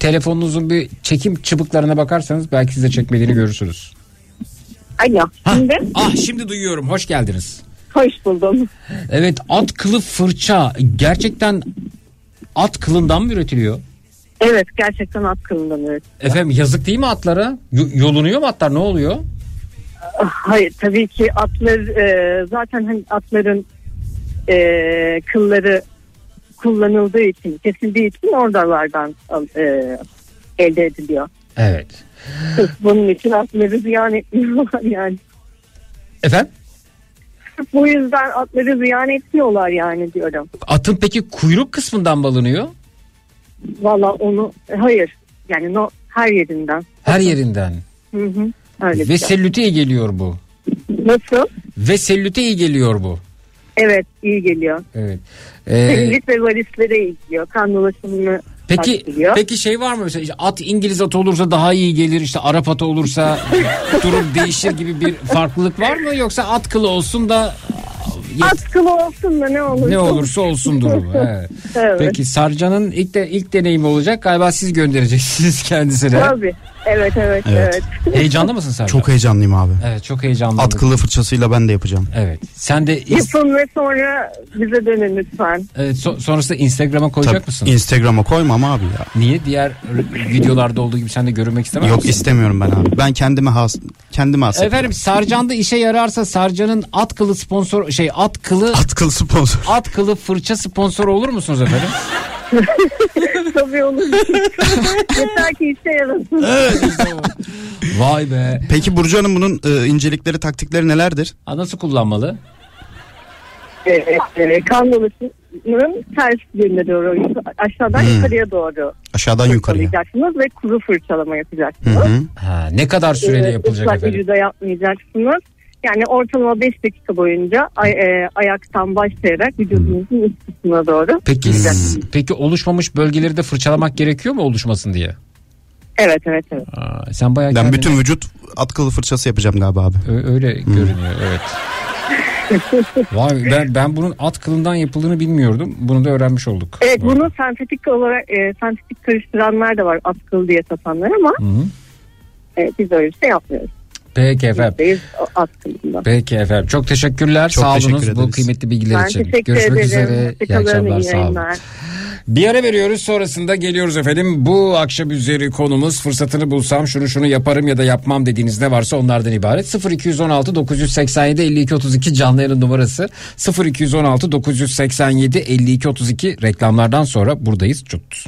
Telefonunuzun bir çekim çıbıklarına bakarsanız belki size çekmediğini görürsünüz. alo. Hah, Şimdi ah şimdi duyuyorum. Hoş geldiniz. hoş buldum. Evet at kılı fırça gerçekten at kılından mı üretiliyor? Evet, gerçekten at kılınır. Efendim yazık değil mi atlara? Y- yolunuyor mu atlar ne oluyor? Hayır, tabii ki atlar e, zaten hani atların e, kılları kullanıldığı için, kesildiği için oralardan al- e, elde ediliyor. Evet. Bunun için atları ziyan etmiyorlar yani. Efendim? Sırf bu yüzden atları ziyan etmiyorlar yani diyorum. Atın peki kuyruk kısmından mı alınıyor? Valla onu hayır yani no, her yerinden. Her yerinden. Hı hı. Öyle bir Ve şey. sellüte iyi geliyor bu. Nasıl? Ve sellüte iyi geliyor bu. Evet iyi geliyor. Evet. Ee, Selülit ve varislere iyi geliyor. Kan dolaşımını peki peki şey var mı mesela işte at İngiliz atı olursa daha iyi gelir işte Arap atı olursa durum değişir gibi bir farklılık var mı? Yoksa at kılı olsun da At kılı olsun da ne olursa. ne olursa olsun durumu. Evet. Evet. Peki Sarcan'ın ilk de ilk deneyimi olacak galiba siz göndereceksiniz kendisine. Tabii. Evet evet evet. Evet. Heyecanlı mısın Sarcan? Çok heyecanlıyım abi. Evet çok heyecanlı. At kılı fırçasıyla ben de yapacağım. Evet. Sen de is- Yapın ve sonra bize dönün lütfen. evet, so- sonrasında Instagram'a koyacak Tabii, mısın? Instagram'a koymam abi ya. Niye? Diğer r- videolarda olduğu gibi sen de görünmek istemez Yok misin? istemiyorum ben abi. Ben kendime has kendime has. Efendim Sarcan'da işe yararsa Sarcan'ın at kılı sponsor şey at kılı At kılı sponsor. at kılı fırça sponsoru olur musunuz efendim? Tabii olur. Yeter ki işe yarasın. Vay be. Peki Burcu Hanım bunun e, incelikleri taktikleri nelerdir? Ha, nasıl kullanmalı? Evet, e, kan dolaşımının ters yönüne doğru aşağıdan Hmm. yukarıya doğru Aşağıdan yukarıya. fırçalayacaksınız ve kuru fırçalama Hı yapacaksınız. hı. Ha, ne kadar sürede Ee, yapılacak ıslak efendim? vücuda yapmayacaksınız. Yani ortalama 5 dakika boyunca ay- e, ayaktan başlayarak vücudunuzun üst kısmına doğru. Peki peki oluşmamış bölgeleri de fırçalamak gerekiyor mu oluşmasın diye? Evet evet evet. Aa, sen bayağı Ben kendine- bütün vücut at kılı fırçası yapacağım galiba abi. Ö- öyle görünüyor evet. Vay ben ben bunun at kılından yapıldığını bilmiyordum. Bunu da öğrenmiş olduk. Evet Bu bunu sentetik olarak e, sentetik karıştıranlar da var atkılı diye satanlar ama Hı hı. e, biz öyle bir şey yapmıyoruz. Peki efendim. Peki efendim. Çok teşekkürler. Çok sağ teşekkür olunuz bu kıymetli bilgiler Ben için. Görüşmek ederim. üzere. İyi akşamlar. iyi Sağ olun. yayınlar. Bir ara veriyoruz sonrasında geliyoruz efendim. Bu akşam üzeri konumuz fırsatını bulsam şunu şunu yaparım ya da yapmam dediğiniz ne varsa onlardan ibaret. 0216 987 52 32 canlı yayın numarası 0216 987 52 32 reklamlardan sonra buradayız. Çut.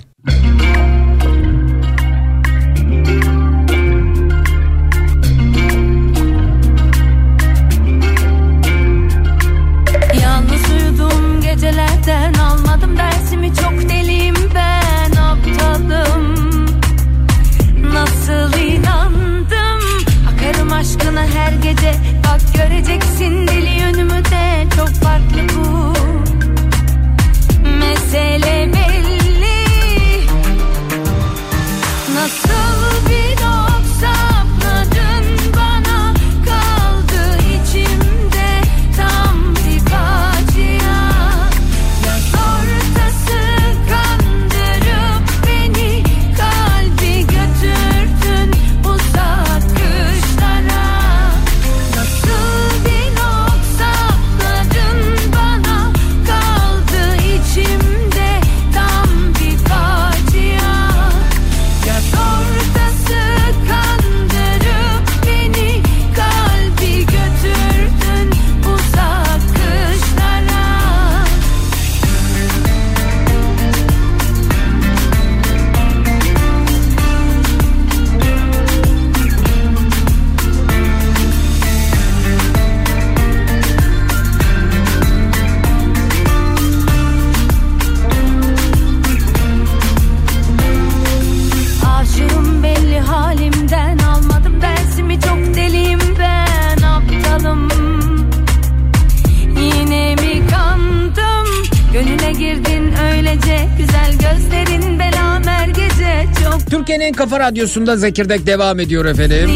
Kafa radyosunda Zekirdek devam ediyor efendim.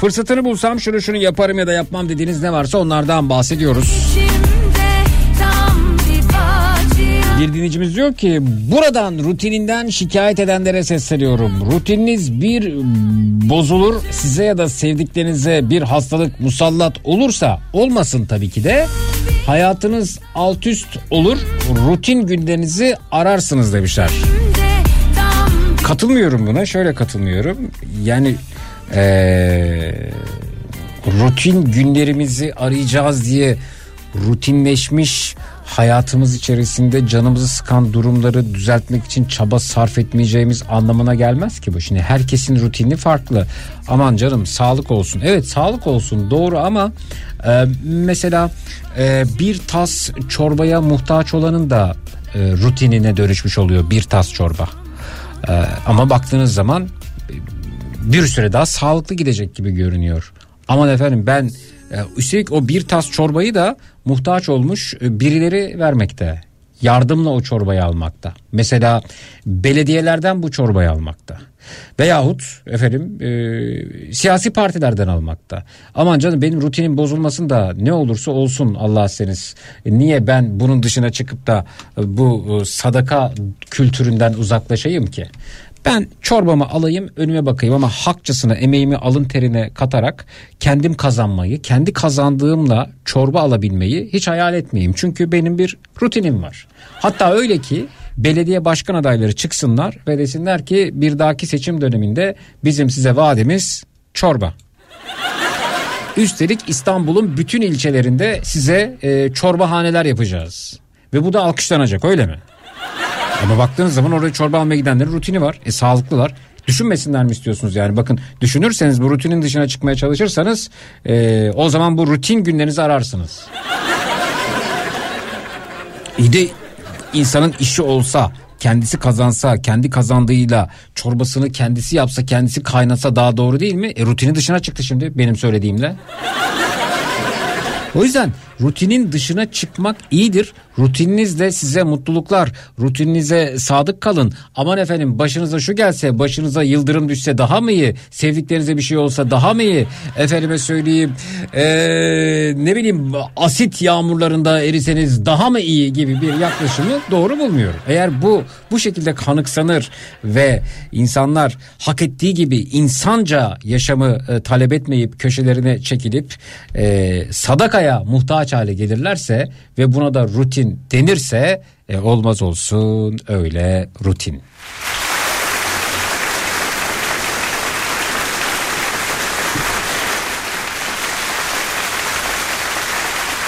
Fırsatını bulsam şunu şunu yaparım ya da yapmam dediğiniz ne varsa onlardan bahsediyoruz. Bir dinleyicimiz diyor ki buradan rutininden şikayet edenlere sesleniyorum. Rutininiz bir bozulur size ya da sevdiklerinize bir hastalık musallat olursa olmasın tabii ki de hayatınız alt üst olur rutin günlerinizi ararsınız demişler. Katılmıyorum buna şöyle katılmıyorum yani eee, rutin günlerimizi arayacağız diye rutinleşmiş hayatımız içerisinde canımızı sıkan durumları düzeltmek için çaba sarf etmeyeceğimiz anlamına gelmez ki bu. Şimdi herkesin rutini farklı. Aman canım sağlık olsun. Evet sağlık olsun doğru ama e, mesela e, bir tas çorbaya muhtaç olanın da e, rutinine dönüşmüş oluyor bir tas çorba. Ee, ama baktığınız zaman e, bir süre daha sağlıklı gidecek gibi görünüyor. Aman efendim ben e, üstelik o bir tas çorbayı da muhtaç olmuş e, birileri vermekte. Yardımla o çorbayı almakta. Mesela belediyelerden bu çorbayı almakta. Veyahut efendim e, siyasi partilerden almakta. Aman canım benim rutinim bozulmasın da ne olursa olsun Allah seniz. E, niye ben bunun dışına çıkıp da e, bu e, sadaka kültüründen uzaklaşayım ki? Ben çorbamı alayım önüme bakayım ama hakçısına emeğimi alın terine katarak kendim kazanmayı, kendi kazandığımla çorba alabilmeyi hiç hayal etmeyeyim. Çünkü benim bir rutinim var. Hatta öyle ki belediye başkan adayları çıksınlar ve desinler ki bir dahaki seçim döneminde bizim size vaadimiz çorba. Üstelik İstanbul'un bütün ilçelerinde size e, çorba haneler yapacağız. Ve bu da alkışlanacak öyle mi? Ama baktığınız zaman oraya çorba almaya gidenlerin rutini var. E sağlıklılar. Düşünmesinler mi istiyorsunuz yani? Bakın düşünürseniz bu rutinin dışına çıkmaya çalışırsanız e, o zaman bu rutin günlerinizi ararsınız. İyi de insanın işi olsa kendisi kazansa kendi kazandığıyla çorbasını kendisi yapsa kendisi kaynasa daha doğru değil mi? E, rutini dışına çıktı şimdi benim söylediğimle. O yüzden rutinin dışına çıkmak iyidir. Rutininiz de size mutluluklar. Rutininize sadık kalın. Aman efendim başınıza şu gelse, başınıza yıldırım düşse daha mı iyi? Sevdiklerinize bir şey olsa daha mı iyi? Efendime söyleyeyim ee, ne bileyim asit yağmurlarında eriseniz daha mı iyi gibi bir yaklaşımı doğru bulmuyorum. Eğer bu bu şekilde kanıksanır ve insanlar hak ettiği gibi insanca yaşamı e, talep etmeyip köşelerine çekilip e, sadakaya muhtaç hale gelirlerse ve buna da rutin denirse e, olmaz olsun öyle rutin.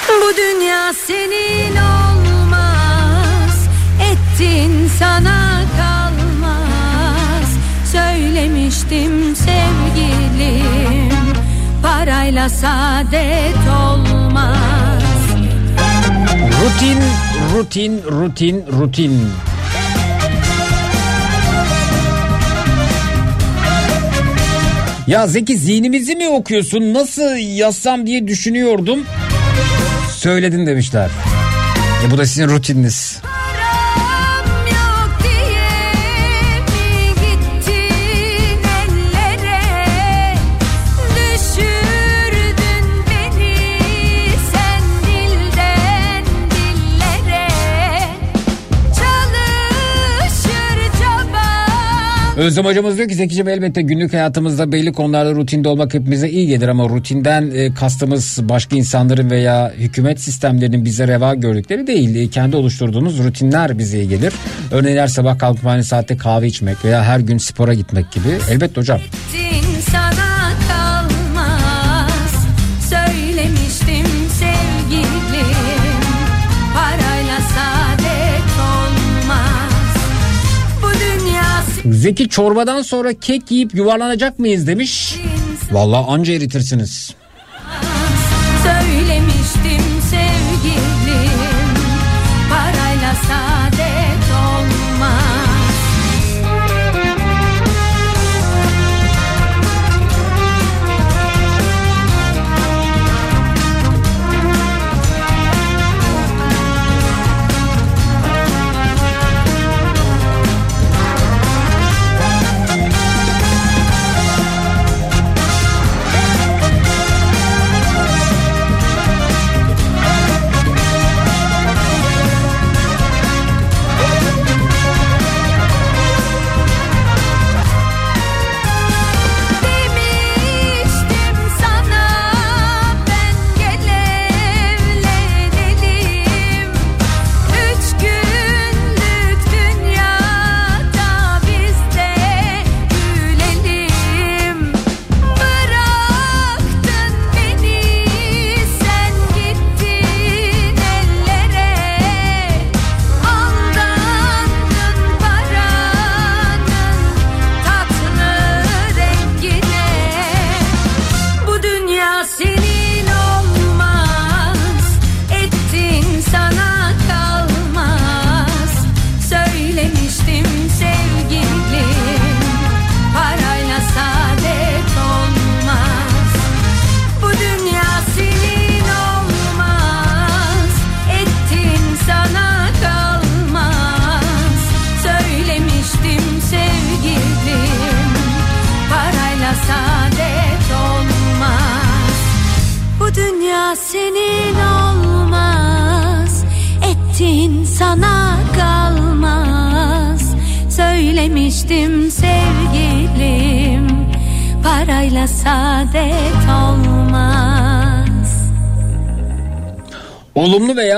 Bu dünya senin olmaz Ettin sana kalmaz Söylemiştim sevgilim Parayla saadet olmaz Rutin, rutin, rutin, rutin. Ya Zeki zihnimizi mi okuyorsun? Nasıl yazsam diye düşünüyordum. Söyledin demişler. E bu da sizin rutininiz. Özlem hocamız diyor ki Zekiciğim elbette günlük hayatımızda belli konularda rutinde olmak hepimize iyi gelir ama rutinden e, kastımız başka insanların veya hükümet sistemlerinin bize reva gördükleri değil. E, kendi oluşturduğumuz rutinler bize iyi gelir. Örneğin her sabah kalkıp aynı saatte kahve içmek veya her gün spora gitmek gibi. Elbette hocam. Din Zeki çorbadan sonra kek yiyip yuvarlanacak mıyız demiş. Vallahi anca eritirsiniz. Söylemiştim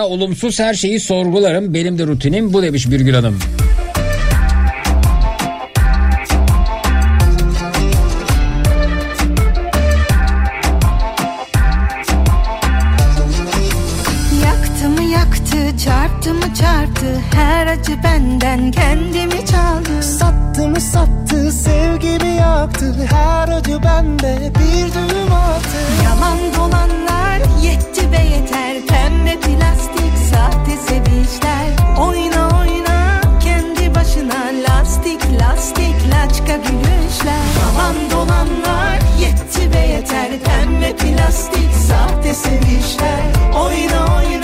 olumsuz her şeyi sorgularım. Benim de rutinim bu demiş Birgül Hanım. Yaktı mı yaktı, çarptı mı çarptı? Her acı benden kendimi çaldı. Sattı mı sattı sevgimi yaktı. Her acı bende bir düğüm attı. Yalan dolanlar yetti be yeter. Pembe plastik Oyna oyna kendi başına Lastik lastik laçka gülüşler. Yalan dolanlar yetti be yeter Pembe plastik sahte sevişler. Oyna oyna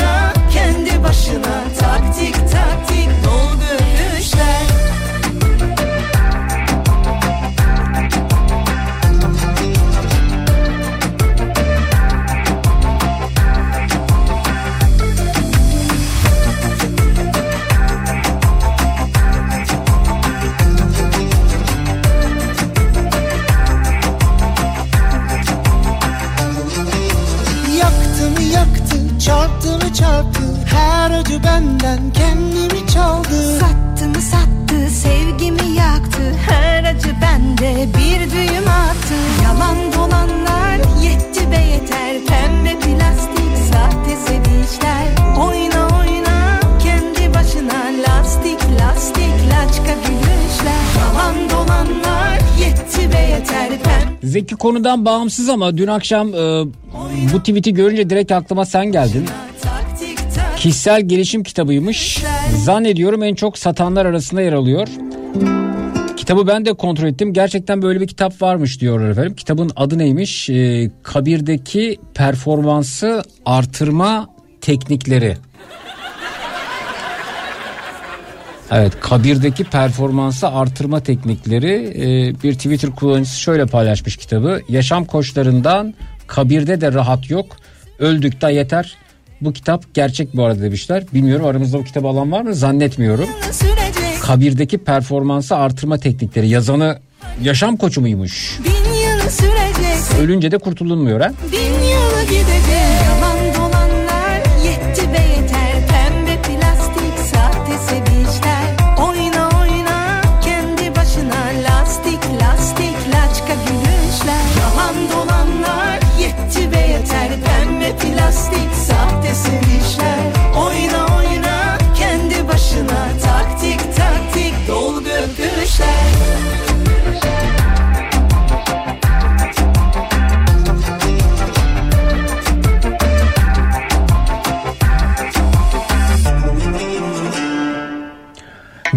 çarptı Her acı benden kendimi çaldı. Sattı mı sattı sevgimi yaktı. Her acı bende bir düğüm attı Yalan dolanlar yetti be yeter. Pembe plastik sahte sevişler Oyna oyna kendi başına Lastik lastik laçka gülüşler. Yalan dolanlar yetti be yeter. Pembe Zeki konudan bağımsız ama dün akşam e, bu tweet'i görünce direkt aklıma sen geldin. Kişisel gelişim kitabıymış. Zannediyorum en çok satanlar arasında yer alıyor. Kitabı ben de kontrol ettim. Gerçekten böyle bir kitap varmış diyorlar efendim. Kitabın adı neymiş? Ee, kabirdeki performansı artırma teknikleri. Evet kabirdeki performansı artırma teknikleri Ee, bir Twitter kullanıcısı şöyle paylaşmış kitabı. Yaşam koçlarından kabirde de rahat yok. Öldük de yeter. Bu kitap gerçek bu arada demişler. Bilmiyorum aramızda bu kitabı alan var mı? Zannetmiyorum. Kabirdeki performansı artırma teknikleri yazanı yaşam koçu muymuş? Yıl Ölünce de kurtulunmuyor ha? Bin yılı gidecek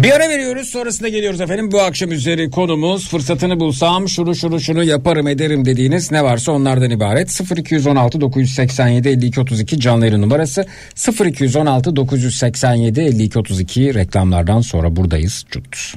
Bir ara veriyoruz sonrasında geliyoruz efendim. Bu akşam üzeri konumuz fırsatını bulsam şunu şunu şunu yaparım ederim dediğiniz ne varsa onlardan ibaret. 0216 987 52 32 canlı yayın numarası 0216 987 52 32 reklamlardan sonra buradayız. Cut.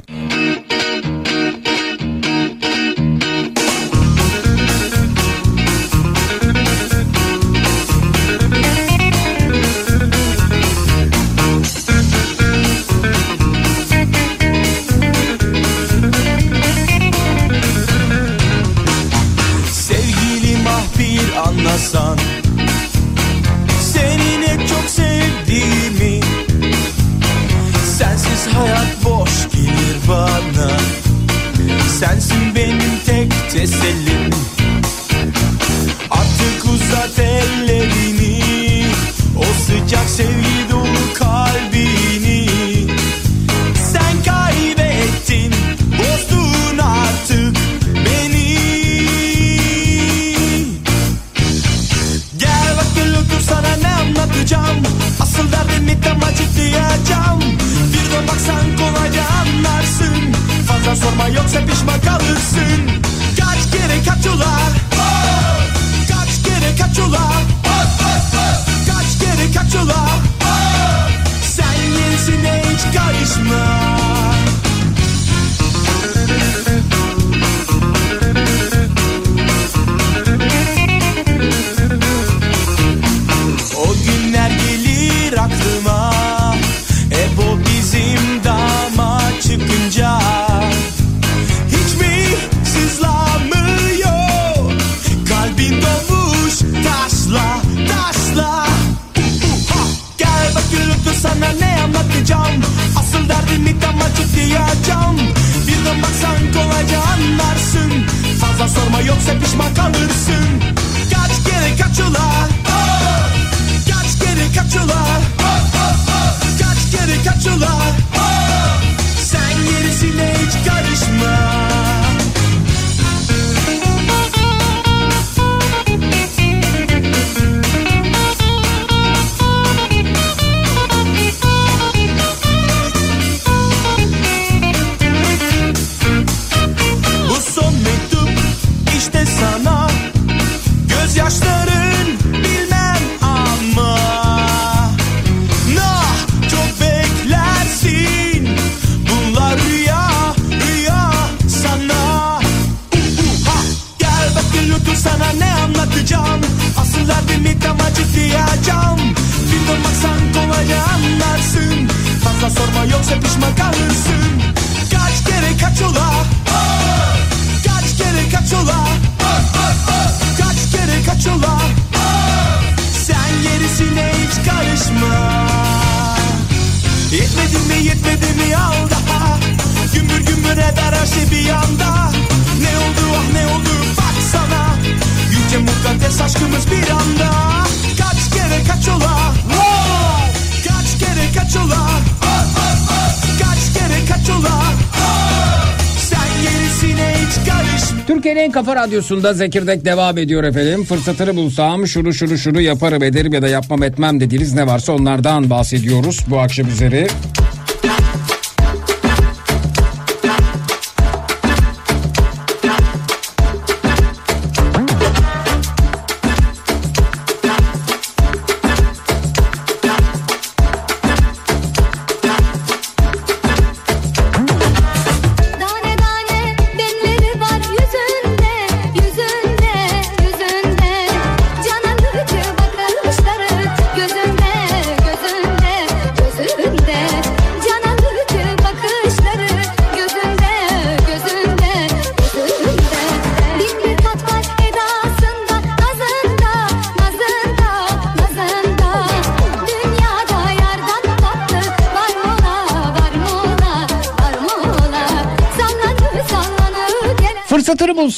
En kafa radyosunda Zekirdek devam ediyor efendim. Fırsatını bulsam şunu şunu şunu yaparım ederim ya da yapmam etmem dediğiniz ne varsa onlardan bahsediyoruz bu akşam üzeri.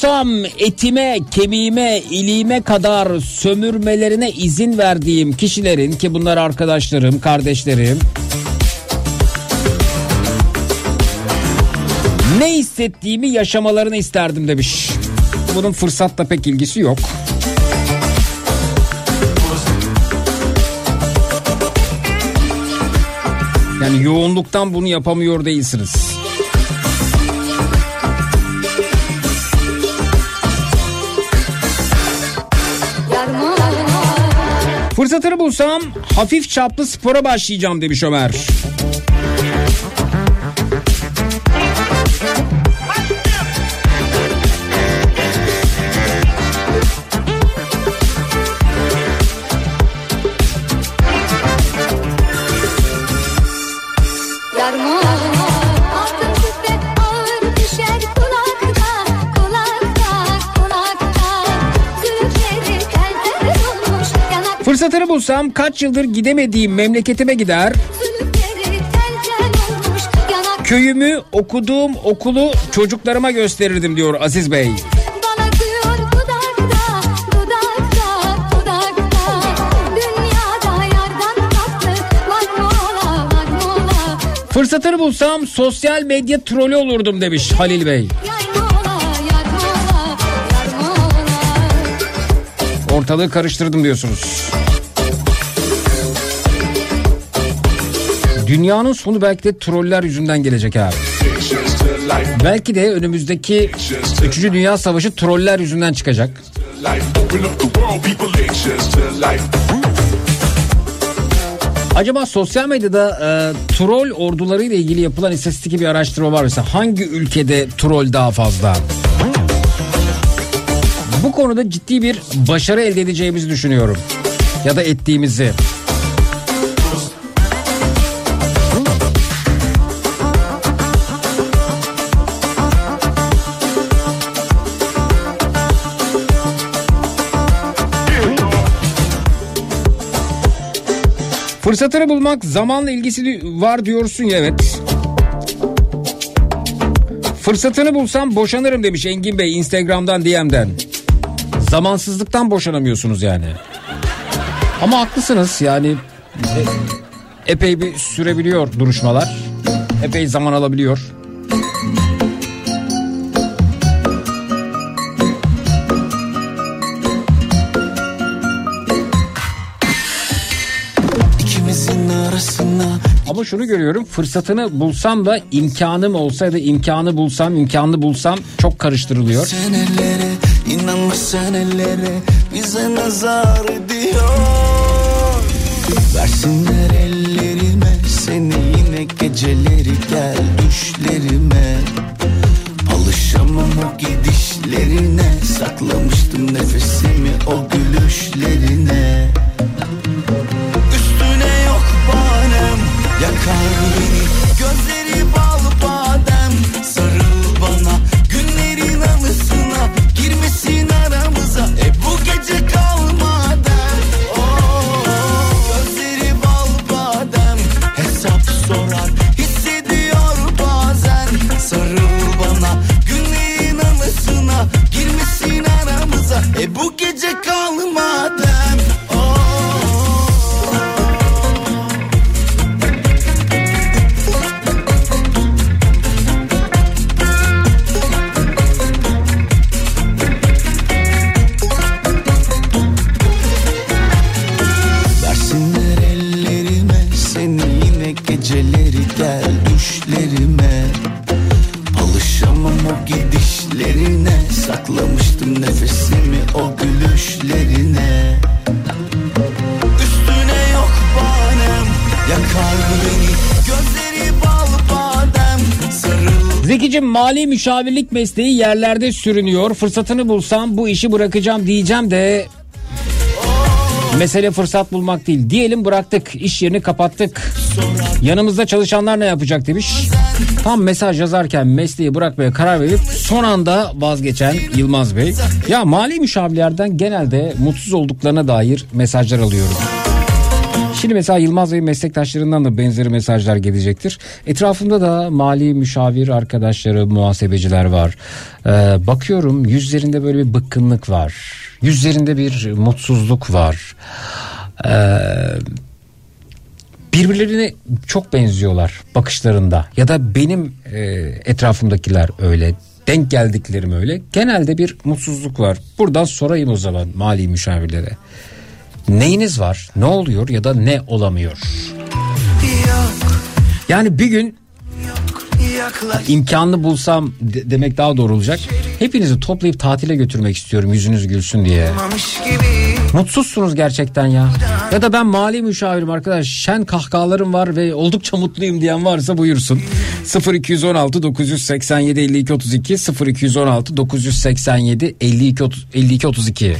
Bulsam etime, kemiğime, iliğime kadar sömürmelerine izin verdiğim kişilerin ki bunlar arkadaşlarım, kardeşlerim. Ne hissettiğimi yaşamalarını isterdim demiş. Bunun fırsatla pek ilgisi yok. Yani yoğunluktan bunu yapamıyor değilsiniz. Bulsam hafif çaplı spora başlayacağım demiş Ömer. Bulsam kaç yıldır gidemediğim memleketime gider. Köyümü, okuduğum okulu çocuklarıma gösterirdim diyor Aziz Bey. Fırsatını bulsam sosyal medya trolü olurdum demiş Halil Bey. Ortalığı karıştırdım diyorsunuz. Dünyanın sonu belki de troller yüzünden gelecek abi. Belki de önümüzdeki 3. Dünya Savaşı troller yüzünden çıkacak. Acaba sosyal medyada e, troll orduları ile ilgili yapılan istatistik bir araştırma var mesela hangi ülkede troll daha fazla? Bu konuda ciddi bir başarı elde edeceğimizi düşünüyorum. Ya da ettiğimizi. Fırsatını bulmak zamanla ilgisi var diyorsun ya evet. Fırsatını bulsam boşanırım demiş Engin Bey Instagram'dan DM'den. Zamansızlıktan boşanamıyorsunuz yani. Ama haklısınız yani e, epey bir sürebiliyor duruşmalar. Epey zaman alabiliyor. Şunu görüyorum fırsatını bulsam da imkanım olsa da imkanı bulsam imkanını bulsam çok karıştırılıyor. senelere inanma senelere bize nazar Versinler ellerime seni yine geceleri gel düşlerime. Alışamam o gidişlerine saklamıştım nefesimi o gülüşlerine yakar. Beni Gözleri bal badem sarıl bana. Günlerin anısına girmesin aramıza. E bu gece kalma der oh, Gözleri bal badem hesap sorar. Hissediyor bazen sarıl bana. Günlerin anısına girmesin aramıza. E bu gece kalma mali müşavirlik mesleği yerlerde sürünüyor. Fırsatını bulsam bu işi bırakacağım diyeceğim de Mesele fırsat bulmak değil. Diyelim bıraktık, iş yerini kapattık. Yanımızda çalışanlar ne yapacak demiş. Tam mesaj yazarken mesleği bırakmaya karar verip son anda vazgeçen Yılmaz Bey. Ya mali müşavirlerden genelde mutsuz olduklarına dair mesajlar alıyorum. Şimdi mesela Yılmaz Bey meslektaşlarından da benzeri mesajlar gelecektir. Etrafımda da mali müşavir arkadaşları, muhasebeciler var. Ee, bakıyorum yüzlerinde böyle bir bıkkınlık var. Yüzlerinde bir mutsuzluk var. Ee, birbirlerine çok benziyorlar bakışlarında. Ya da benim e, etrafımdakiler öyle. Denk geldiklerim öyle. Genelde bir mutsuzluk var. Buradan sorayım o zaman mali müşavirlere. Neyiniz var? Ne oluyor ya da ne olamıyor? Yani bir gün imkanını bulsam de- demek daha doğru olacak. Hepinizi toplayıp tatile götürmek istiyorum yüzünüz gülsün diye. Mutsuzsunuz gerçekten ya. Ya da ben mali müşavirim arkadaş. Şen kahkahalarım var ve oldukça mutluyum diyen varsa buyursun. 0216 987 52 32 0216 987 52 30 52 32.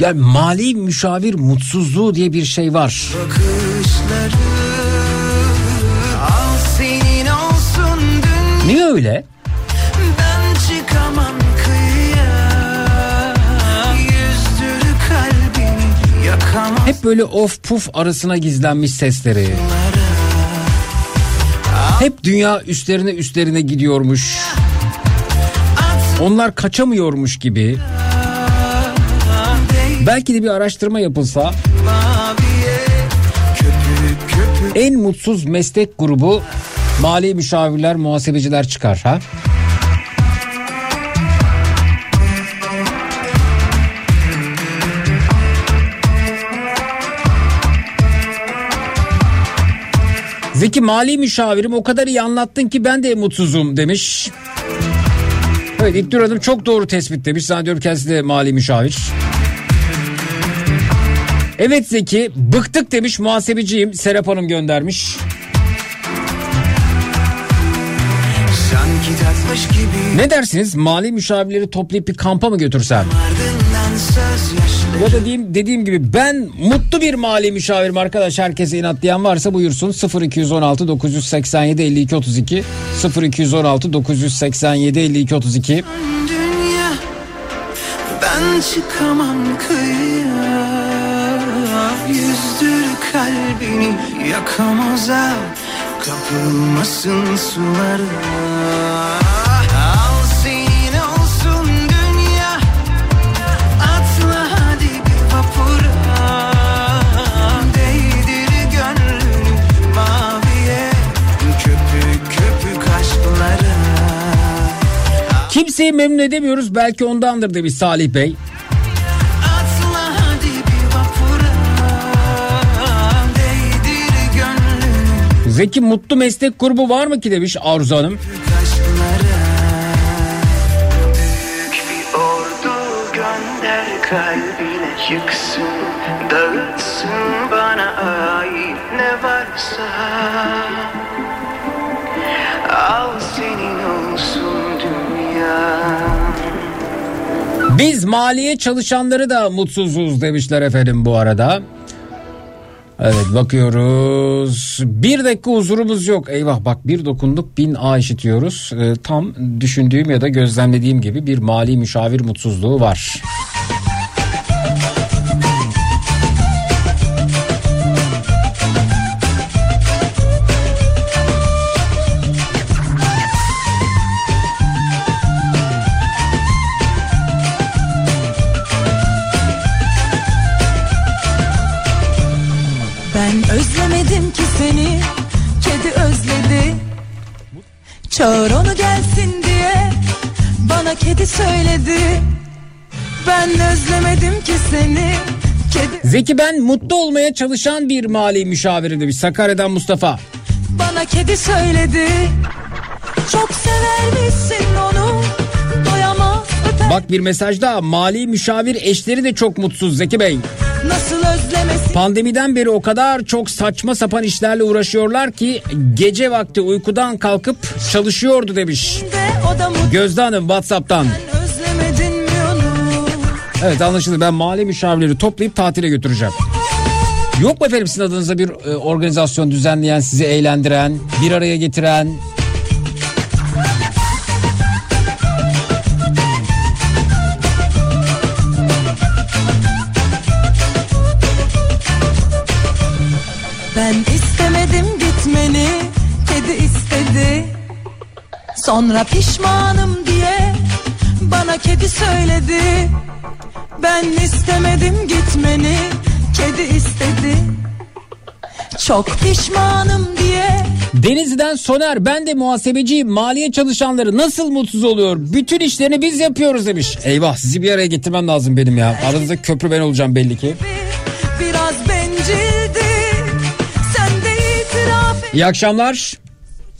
Yani mali müşavir mutsuzluğu diye bir şey var. Niye öyle? Hep böyle of puf arasına gizlenmiş sesleri. Hep dünya üstlerine üstlerine gidiyormuş. Onlar kaçamıyormuş gibi. Belki de bir araştırma yapılsa en mutsuz meslek grubu mali müşavirler, muhasebeciler çıkar ha. Zeki mali müşavirim o kadar iyi anlattın ki ben de mutsuzum demiş. Evet İlknur Hanım çok doğru tespit demiş. Zannediyorum kendisi de mali müşavir. Evet Zeki bıktık demiş muhasebeciyim Serap Hanım göndermiş. Sanki tatmış gibi Ne dersiniz mali müşavirleri toplayıp bir kampa mı götürsem? Ardından söz yaşlı Ya da diyeyim, dediğim gibi ben mutlu bir mali müşavirim arkadaş herkese inat diyen varsa buyursun. 0216 987 52 32 0216 987 52 32 dünya Ben çıkamam kıyıya. Yüzdür kalbini yakamoza Kapılmasın sulara Kimseyi memnun edemiyoruz belki ondandır demiş Salih Bey. Zeki mutlu meslek grubu var mı ki demiş Arzu Hanım. Al senin olsun dünya Biz maliye çalışanları da mutsuzuz demişler efendim bu arada. Evet bakıyoruz. Bir dakika huzurumuz yok. Eyvah bak bir dokunduk bin A işitiyoruz. Ee, tam düşündüğüm ya da gözlemlediğim gibi bir mali müşavir mutsuzluğu var. Çağır onu gelsin diye Bana kedi söyledi. Ben özlemedim ki seni. Kedi Zeki ben mutlu olmaya çalışan bir mali müşavirim demiş Sakarya'dan Mustafa. bana kedi söyledi. Çok severmişsin onu? Doyamaz öper Bak bir mesaj daha. Mali müşavir eşleri de çok mutsuz Zeki Bey. Nasıl Pandemiden beri o kadar çok saçma sapan işlerle uğraşıyorlar ki gece vakti uykudan kalkıp çalışıyordu demiş. Gözde Hanım Whatsapp'tan. Evet anlaşıldı ben mali müşavirleri toplayıp tatile götüreceğim. Yok mu efendim sizin adınıza bir e, organizasyon düzenleyen, sizi eğlendiren, bir araya getiren? Sonra pişmanım diye Bana kedi söyledi. Ben istemedim gitmeni Kedi istedi. Çok pişmanım diye. Denizli'den Soner ben de muhasebeciyim. Maliye çalışanları nasıl mutsuz oluyor? Bütün işlerini biz yapıyoruz demiş. Eyvah sizi bir araya getirmem lazım benim ya. Aranızda köprü ben olacağım belli ki. Biraz bencildi. Sen de itiraf İyi akşamlar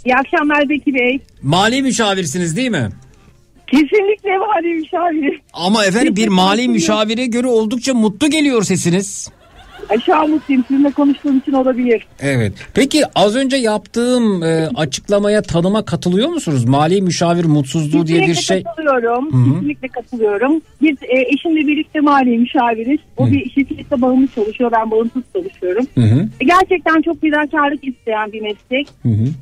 İyi akşamlar Zeki Bey. mali müşavirsiniz değil mi? Kesinlikle mali müşaviri. Ama efendim bir mali müşavire göre oldukça mutlu geliyor sesiniz. Aşağı mutluyum. Sizinle konuştuğum için olabilir. Evet. Peki az önce yaptığım e, açıklamaya tanıma katılıyor musunuz? Mali müşavir mutsuzluğu diye bir Kesinlikle şey. katılıyorum. Kesinlikle katılıyorum. Biz e, eşimle birlikte mali müşaviriz. O bir şirkette bağımlı çalışıyor. Ben bağımsız çalışıyorum. E, Gerçekten çok fedakarlık isteyen bir meslek.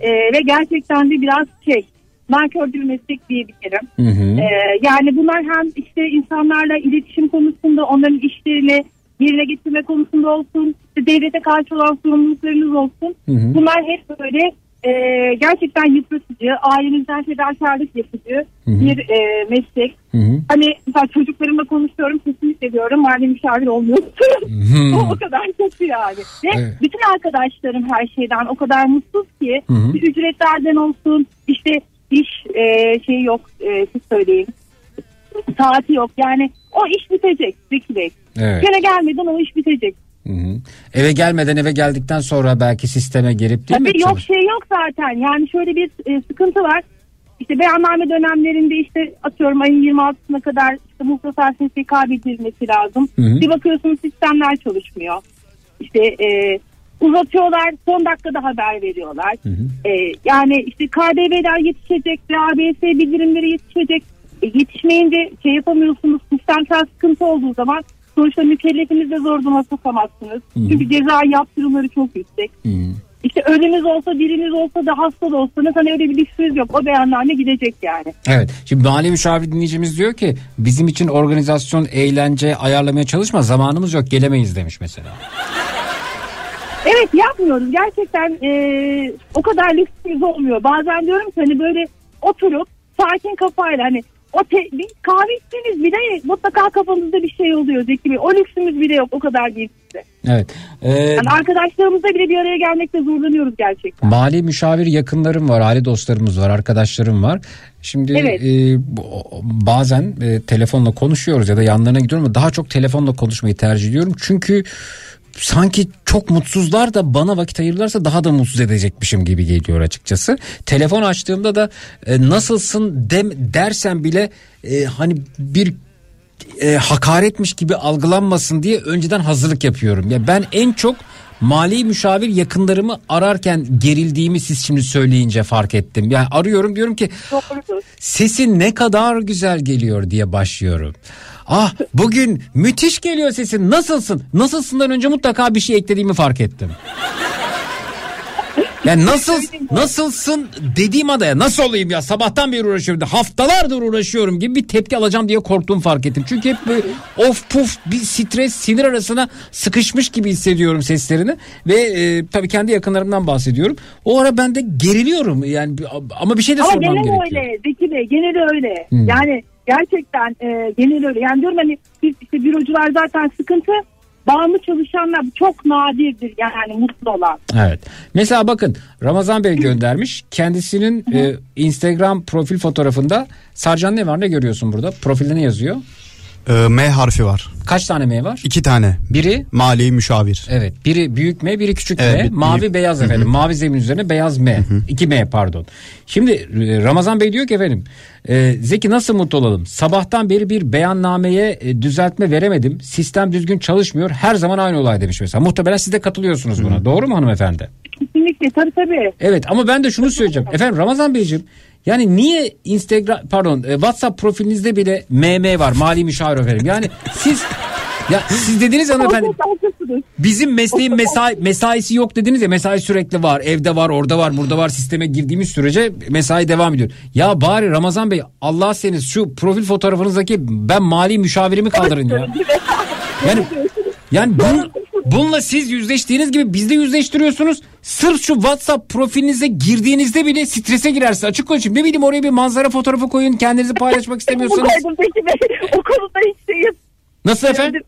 E, ve gerçekten de biraz şey nankör bir meslek diyebilirim. Hı hı. Ee, yani bunlar hem işte insanlarla iletişim konusunda onların işlerini yerine getirme konusunda olsun, işte devlete karşı olan sorumluluklarınız olsun. Hı hı. Bunlar hep böyle e, gerçekten yıpratıcı, ailenizden fedakarlık yapıcı Hı hı. bir e, meslek. Hı hı. Hani mesela çocuklarımla konuşuyorum kesinlikle diyorum mali müşavir olmuyorsun. O, o kadar kötü yani. Ve Evet. bütün arkadaşlarım her şeyden o kadar mutsuz ki Hı hı. ücretlerden olsun işte iş e, şey yok e, siz söyleyin saati yok yani o iş bitecek Bey. Evet. Gene gelmeden o iş bitecek. Hı hı. Eve gelmeden eve geldikten sonra belki sisteme girip değil mi? Tabii yok çalış- şey yok zaten yani şöyle bir e, sıkıntı var. İşte beyanname dönemlerinde işte atıyorum ayın 26'sına kadar işte muhtasar sesi kaydedilmesi lazım. Hı hı. Bir bakıyorsunuz sistemler çalışmıyor. İşte e, uzatıyorlar son dakikada haber veriyorlar. E, yani işte KDV'ler yetişecek, ABS bildirimleri yetişecek. Yetişmeyince şey yapamıyorsunuz sistemsel sıkıntı olduğu zaman sonuçta mükellefiniz de zor duruma sokamazsınız. Çünkü ceza yaptırımları çok yüksek. İşte ölünüz olsa diriniz olsa da hasta da olsanız hani öyle bir lüksünüz yok. O beyanname gidecek yani. Evet. Şimdi mali müşavir dinleyicimiz diyor ki bizim için organizasyon, eğlence ayarlamaya çalışma zamanımız yok gelemeyiz demiş mesela. Evet yapmıyoruz. Gerçekten e, o kadar lüksümüz olmuyor. Bazen diyorum ki hani böyle oturup sakin kafayla hani o te, bir kahve içtiğiniz bile mutlaka kafanızda bir şey oluyor Zeki Bey. O lüksümüz bile yok. O kadar değil size. Evet. Ee, Yani arkadaşlarımızla bile bir araya gelmekte zorlanıyoruz gerçekten. Mali müşavir yakınlarım var, aile dostlarımız var, arkadaşlarım var. Şimdi Evet. e, bazen e, telefonla konuşuyoruz ya da yanlarına gidiyorum ama daha çok telefonla konuşmayı tercih ediyorum. Çünkü sanki çok mutsuzlar da bana vakit ayırırlarsa daha da mutsuz edecekmişim gibi geliyor açıkçası. Telefon açtığımda da e, nasılsın dem, dersen bile e, hani bir e, hakaretmiş gibi algılanmasın diye önceden hazırlık yapıyorum. Ya ben en çok mali müşavir yakınlarımı ararken gerildiğimi siz şimdi söyleyince fark ettim. Yani arıyorum diyorum ki sesin ne kadar güzel geliyor diye başlıyorum. Ah bugün müthiş geliyor sesin nasılsın? Nasılsından önce mutlaka bir şey eklediğimi fark ettim. Yani nasıl nasılsın dediğim anda ya nasıl olayım ya sabahtan beri uğraşıyorum haftalardır uğraşıyorum gibi bir tepki alacağım diye korktuğumu fark ettim. Çünkü hep böyle of puf bir stres sinir arasına sıkışmış gibi hissediyorum seslerini ve e, tabii kendi yakınlarımdan bahsediyorum. O ara ben de geriliyorum yani ama bir şey de Ama sormam genel gerekiyor. öyle Zeki Bey genel öyle. Hmm. Yani gerçekten e, öyle. Yani diyorum hani biz işte bürocular zaten sıkıntı. Bağımlı çalışanlar çok nadirdir yani mutlu olan. Evet. Mesela bakın Ramazan Bey göndermiş. Kendisinin e, Instagram profil fotoğrafında Sarcan ne var ne görüyorsun burada? Profilde ne yazıyor? Ee, M harfi var. Kaç tane M var? İki tane. Biri Mali müşavir. Evet biri büyük M biri küçük Evet, M bir- mavi büyük. beyaz efendim mavi zemin üzerine beyaz M 2 M pardon. Şimdi e, Ramazan Bey diyor ki efendim e, Zeki nasıl mutlu olalım sabahtan beri bir beyannameye e, düzeltme veremedim sistem düzgün çalışmıyor her zaman aynı olay demiş mesela muhtemelen siz de katılıyorsunuz buna doğru mu hanımefendi? Kesinlikle tabii tabii. Evet ama ben de şunu söyleyeceğim efendim Ramazan Beyciğim yani niye Instagram pardon e, WhatsApp profilinizde bile MM var mali müşavir efendim yani siz ya siz dediniz hanımefendi Bizim mesleğin mesai, mesaisi yok dediniz ya mesai sürekli var. Evde var, orada var, burada var. Sisteme girdiğimiz sürece mesai devam ediyor. Ya bari Ramazan Bey Allah seniz şu profil fotoğrafınızdaki ben mali müşavirimi kaldırın ya. Yani yani bun, bununla siz yüzleştiğiniz gibi biz de yüzleştiriyorsunuz. Sırf şu WhatsApp profilinize girdiğinizde bile strese girersiniz. Açık konuşayım. Ne bileyim oraya bir manzara fotoğrafı koyun. Kendinizi paylaşmak istemiyorsanız. O konuda hiç şey yok. Nasıl efendim?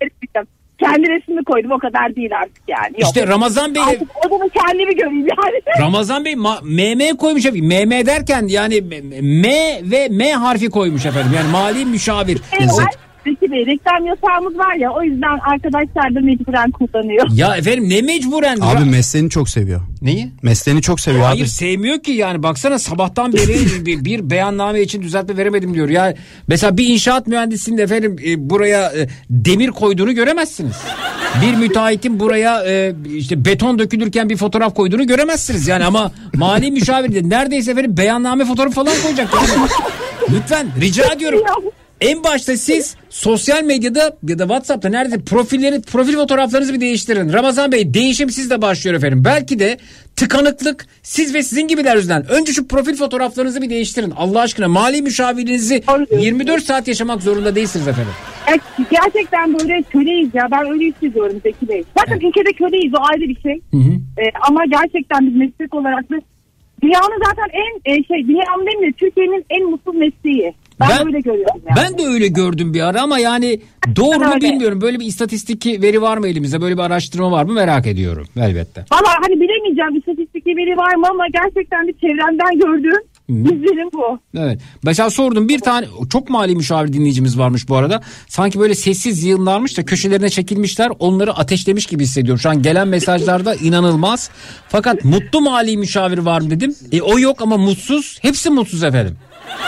Kendi resmimi koydum o kadar değil artık yani. Yok. İşte Ramazan Bey Artık o zaman kendimi göreyim yani. Ramazan Bey MM koymuş efendim. MM derken yani M ve M harfi koymuş efendim. Yani mali müşavir. Evet. Peki Bey reklam yasağımız var ya o yüzden arkadaşlar da mecburen kullanıyor. Ya efendim ne mecburen? Abi mesleğini çok seviyor. Neyi? Mesleğini çok seviyor Hayır abi. sevmiyor ki yani baksana sabahtan beri bir, bir beyanname için düzeltme veremedim diyor. Ya mesela bir inşaat mühendisinin efendim e, buraya e, demir koyduğunu göremezsiniz. Bir müteahhitin buraya e, işte beton dökülürken bir fotoğraf koyduğunu göremezsiniz. Yani ama mali müşavir de neredeyse efendim beyanname fotoğrafı falan koyacak. Yani. Lütfen rica ediyorum. En başta siz sosyal medyada ya da WhatsApp'ta nerede profilleri profil fotoğraflarınızı bir değiştirin. Ramazan Bey değişim sizde başlıyor efendim. Belki de tıkanıklık siz ve sizin gibiler yüzünden. Önce şu profil fotoğraflarınızı bir değiştirin. Allah aşkına mali müşavirinizi 24 saat yaşamak zorunda değilsiniz efendim. Evet, gerçekten böyle köleyiz ya ben öyle hissediyorum Zeki Bey. Zaten ülkede köleyiz o ayrı bir şey. Ee, ama gerçekten biz meslek olarak da dünyanın zaten en e, şey dünyanın değil mi Türkiye'nin en mutsuz mesleği. Ben, Ben- öyle görüyorum yani. Ben de öyle gördüm bir ara ama yani doğru mu bilmiyorum. Böyle bir istatistik veri var mı elimizde? Böyle bir araştırma var mı merak ediyorum elbette. Valla hani bilemeyeceğim istatistik veri var mı ama gerçekten bir çevremden gördüğüm izlenim bu. Evet. Mesela sordum bir tane çok mali müşavir dinleyicimiz varmış bu arada. Sanki böyle sessiz yığınlarmış da köşelerine çekilmişler. Onları ateşlemiş gibi hissediyorum. Şu an gelen mesajlarda inanılmaz. Fakat mutlu mali müşavir var mı dedim. E, o yok ama mutsuz. Hepsi mutsuz efendim.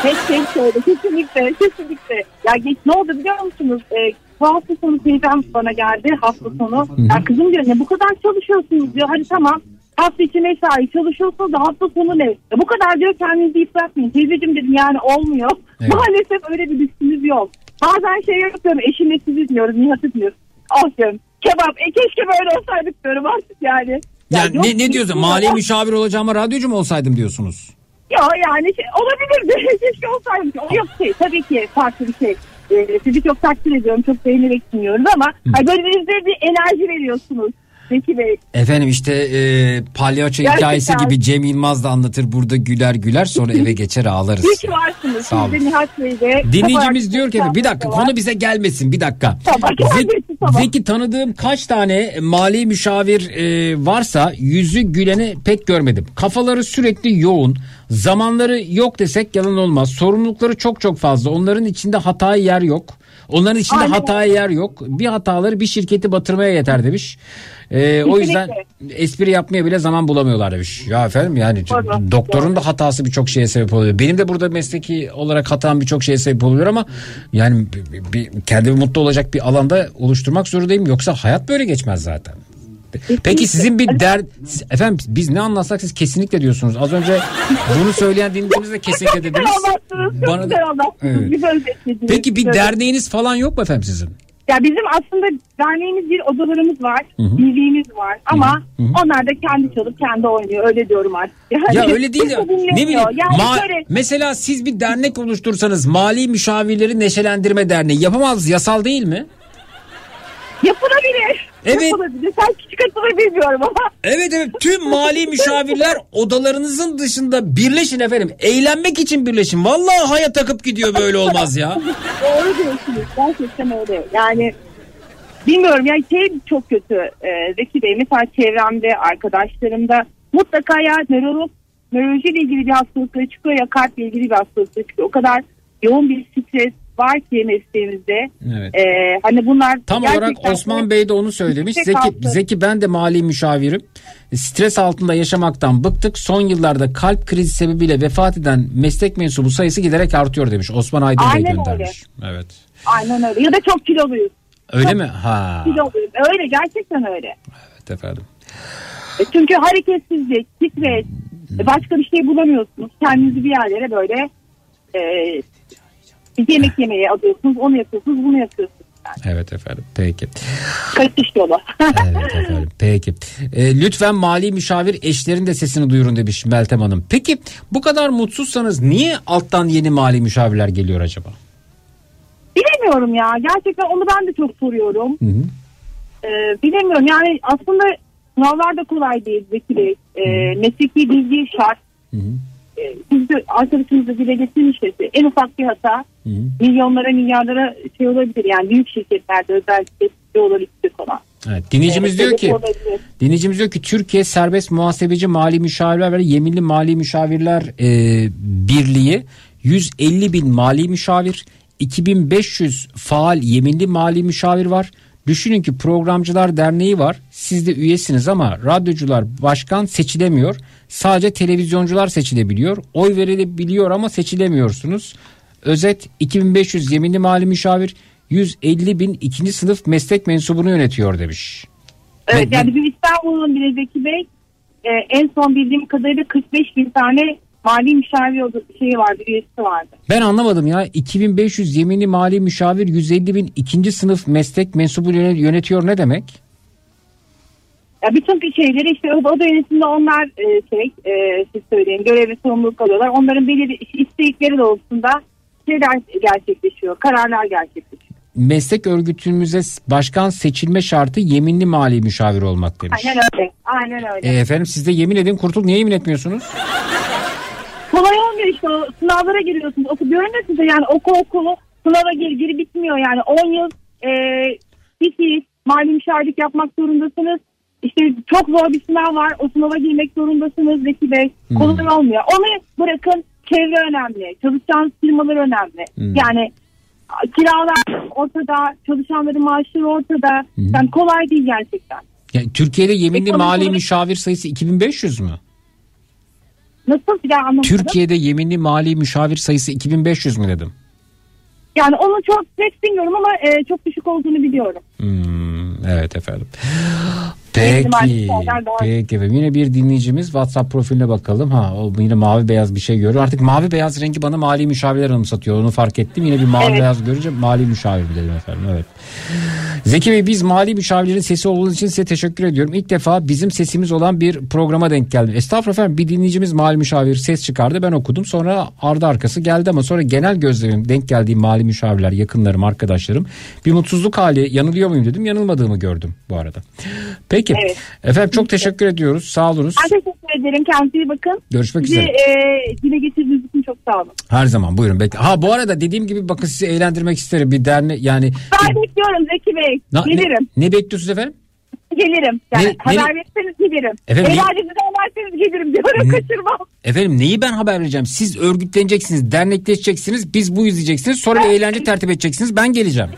Hep şey söyledi kesinlikle kesinlikle. Ya geç ne oldu biliyor musunuz? Ee, bu hafta sonu teyzem bana geldi hafta sonu. Ya kızım diyor ne bu kadar çalışıyorsunuz diyor. Hadi tamam hafta içi mesai çalışıyorsunuz da hafta sonu ne? Ya bu kadar diyor kendinizi yıpratmayın. Teyzeciğim dedim yani olmuyor. Evet. Maalesef öyle bir lüksümüz yok. Bazen şey yapıyorum eşimle sizi dinliyoruz Nihat'ı dinliyoruz. Oh diyorum kebap e keşke böyle olsaydık diyorum artık yani. Ya Yani ne, ne diyorsun? Mali müşavir olacağıma radyocu mu olsaydım diyorsunuz? Ya yani şey, olabilirdi. Keşke olsaydı. O Yok şey tabii ki farklı bir şey. Ee, sizi çok takdir ediyorum. Çok beğenerek dinliyoruz ama hani böyle bir enerji veriyorsunuz. Zeki Bey. Efendim işte e, palyaço Gerçekten. hikayesi gibi Cem Yılmaz da anlatır. Burada güler güler sonra eve geçer ağlarız. İyi ki varsınız. Sağ olun. Nihat Bey de. Dinleyicimiz diyor ki bir dakika konu bize gelmesin bir dakika. Tamam, Zeki, tamam. Zeki tanıdığım kaç tane mali müşavir e, varsa yüzü güleni pek görmedim. Kafaları sürekli yoğun. Zamanları yok desek yalan olmaz. Sorumlulukları çok çok fazla. Onların içinde hataya yer yok. Onların içinde Aynen. hataya yer yok. Bir hataları bir şirketi batırmaya yeter demiş. E, o yüzden espri yapmaya bile zaman bulamıyorlar demiş. Ya efendim yani Doğru, doktorun da hatası birçok şeye sebep oluyor. Benim de burada mesleki olarak hatam birçok şeye sebep oluyor ama yani bir, bir- kendimi mutlu olacak bir alanda oluşturmak zorundayım. Yoksa hayat böyle geçmez zaten. Peki sizin bir der efendim biz ne anlatsak siz kesinlikle diyorsunuz. Az önce bunu söyleyen dinleyicimiz de kesinlikle dediniz. Bana da-. Evet. Özetlediniz. Peki bir derneğiniz falan yok mu efendim sizin? Ya bizim aslında derneğimiz bir odalarımız var. Birliğimiz var. Ama Hı hı. onlar da kendi çalıp kendi oynuyor. Öyle diyorum artık. Yani Ya öyle değil ya. kimse dinlemiyor. Ne bileyim. Yani ma- şöyle- mesela siz bir dernek oluştursanız Mali Müşavirleri Neşelendirme Derneği yapamaz yasal değil mi? Yapılabilir. Evet. Yapılabilir. Sen küçük atılır bilmiyorum ama. Evet evet tüm mali müşavirler odalarınızın dışında birleşin efendim. Eğlenmek için birleşin. Vallahi hayat akıp gidiyor böyle olmaz ya. Doğru diyorsunuz. Gerçekten öyle. Yani bilmiyorum yani şey çok kötü e, Zeki Bey. Mesela çevremde, arkadaşlarımda mutlaka ya nörolog, nörolojiyle ilgili bir hastalıkları çıkıyor ya kalple ilgili bir hastalıkları çıkıyor. O kadar yoğun bir stres, var ki mesleğimizde. Evet. E, hani bunlar Tam olarak Osman Bey de onu söylemiş. Zeki, altı. Zeki ben de mali müşavirim. Stres altında yaşamaktan bıktık. Son yıllarda kalp krizi sebebiyle vefat eden meslek mensubu sayısı giderek artıyor demiş. Osman Aydın Bey Aynen göndermiş. Evet. Aynen öyle. Ya da çok kiloluyuz. Öyle mi? Ha. Kiloluyuz. Öyle gerçekten öyle. Evet efendim. E, Çünkü hareketsizlik, stres, e, başka bir şey bulamıyorsunuz. Kendinizi bir yerlere böyle e, yemek yemeye alıyorsunuz. Onu yapıyorsunuz, bunu yapıyorsunuz. Evet efendim. Peki. Kaçış yolu. Evet efendim. Peki. E, lütfen mali müşavir eşlerin de sesini duyurun demiş Meltem Hanım. Peki bu kadar mutsuzsanız niye alttan yeni mali müşavirler geliyor acaba? Bilemiyorum ya. Gerçekten onu ben de çok soruyorum. Hı hı. E, bilemiyorum. Yani aslında sınavlar da kolay değil Zeki Bey. E, mesleki bilgi şart. E, Siz de arkadaşınız da dile getirmişti. En ufak bir hata milyonlara milyarlara şey olabilir. Yani büyük şirketlerde özellikle olabilir falan. Evet, dinleyicimiz Evet, diyor ki olabilir. dinleyicimiz diyor ki Türkiye Serbest Muhasebeci Mali Müşavirler ve Yeminli Mali Müşavirler e, Birliği 150 bin mali müşavir 2500 faal yeminli mali müşavir var. Düşünün ki programcılar derneği var. Siz de üyesiniz ama radyocular başkan seçilemiyor. Sadece televizyoncular seçilebiliyor. Oy verilebiliyor ama seçilemiyorsunuz. Özet 2500 yeminli mali müşavir 150 bin ikinci sınıf meslek mensubunu yönetiyor demiş. Evet yani bir İstanbul'un bile Zeki Bey e, en son bildiğim kadarıyla 45 bin tane mali müşavir şeyi vardı, üyesi vardı. Ben anlamadım ya 2500 yeminli mali müşavir 150 bin ikinci sınıf meslek mensubu yöne- yönetiyor ne demek? Ya bütün şeyleri işte o oda yönetiminde onlar e, şey e, siz söyleyin görev ve sorumluluk alıyorlar. Onların belirli istekleri doğrultusunda şeyler gerçekleşiyor, kararlar gerçekleşiyor. Meslek örgütümüze başkan seçilme şartı yeminli mali müşavir olmak demiş. Aynen öyle. Aynen öyle. E, efendim siz de yemin edin kurtul niye yemin etmiyorsunuz? Olmuyor işte o sınavlara giriyorsunuz. Oku diyorum ya size yani oku oku sınava gir giri bitmiyor yani 10 yıl e, bir fiil mali müşavirlik yapmak zorundasınız. İşte çok zor bir sınav var. O sınava girmek zorundasınız Zeki Bey. Kolay olmuyor. Onu bırakın çevre önemli. Çalışacağınız firmalar önemli. Yani a, kiralar ortada, çalışanların maaşları ortada. Yani kolay değil gerçekten. Ya, Türkiye'de yeminli mali müşavir sayısı 2500 mü? Nasıl bir daha anlamadım. Türkiye'de yeminli mali müşavir sayısı 2500 mü dedim? Yani onu çok net bilmiyorum ama e, çok düşük olduğunu biliyorum. Hmm, evet efendim. Peki. Peki efendim. Yine bir dinleyicimiz WhatsApp profiline bakalım. Ha o yine mavi beyaz bir şey görüyor. Artık mavi beyaz rengi bana mali müşavirler anımsatıyor. Onu fark ettim. Yine bir mavi Evet. beyaz görünce mali müşavir dedim efendim. Evet. Zeki Bey biz mali müşavirlerin sesi olduğunuz için size teşekkür ediyorum. İlk defa bizim sesimiz olan bir programa denk geldim. Estağfurullah efendim bir dinleyicimiz mali müşavir ses çıkardı ben okudum. Sonra ardı arkası geldi ama sonra genel gözlemim denk geldiğim mali müşavirler yakınlarım arkadaşlarım bir mutsuzluk hali yanılıyor muyum dedim yanılmadığımı gördüm bu arada. Peki Evet. efendim çok teşekkür ediyoruz sağ olunuz. Ben teşekkür ederim. Kendinize iyi bakın. Görüşmek Bizi, üzere. e, dile getirdiğiniz için çok sağ olun. Her zaman buyurun bekle. Ha bu arada dediğim gibi bakın sizi eğlendirmek isterim bir dernek yani. Ben bekliyorum Zeki Bey. Na- ne, gelirim. ne bekliyorsunuz efendim? Gelirim. Yani Ne- haber ne- verirseniz gelirim. Efendim, Eğlencenizi ederseniz gelirim diyorum. Kaçırmam. Efendim neyi ben haber vereceğim? Siz örgütleneceksiniz, dernekleşeceksiniz, biz bu izleyeceksiniz. Sonra bir eğlence tertip edeceksiniz. Ben geleceğim.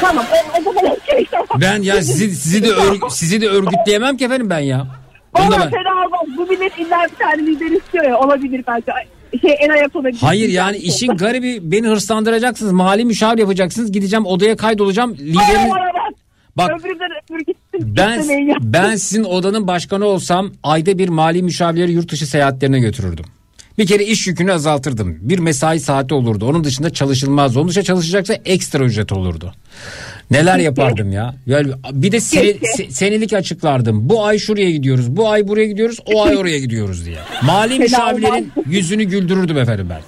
Tamam. O, o zaman okey. Tamam. Ben ya sizi sizi de ör- sizi de örgütleyemem ki efendim ben ya. Ama ben- fena olmaz. Bu millet illa bir tane lider istiyor ya. Olabilir bence. Şey ayak olabilir. Hayır yani işin garibi beni hırslandıracaksınız. Mali müşavir yapacaksınız. Gideceğim odaya kaydolacağım. Liderin bak. Bak. Öbüründen öbür gitsin. ben ben sizin odanın başkanı olsam ayda bir mali müşavirleri yurt dışı seyahatlerine götürürdüm. Bir kere iş yükünü azaltırdım. Bir mesai saati olurdu. Onun dışında çalışılmaz. Onun dışında çalışacaksa ekstra ücret olurdu. Neler yapardım ya. Yani bir de sene- senelik açıklardım. Bu ay şuraya gidiyoruz. Bu ay buraya gidiyoruz. O ay oraya gidiyoruz diye. Mali müşavirlerin yüzünü güldürürdüm efendim ben.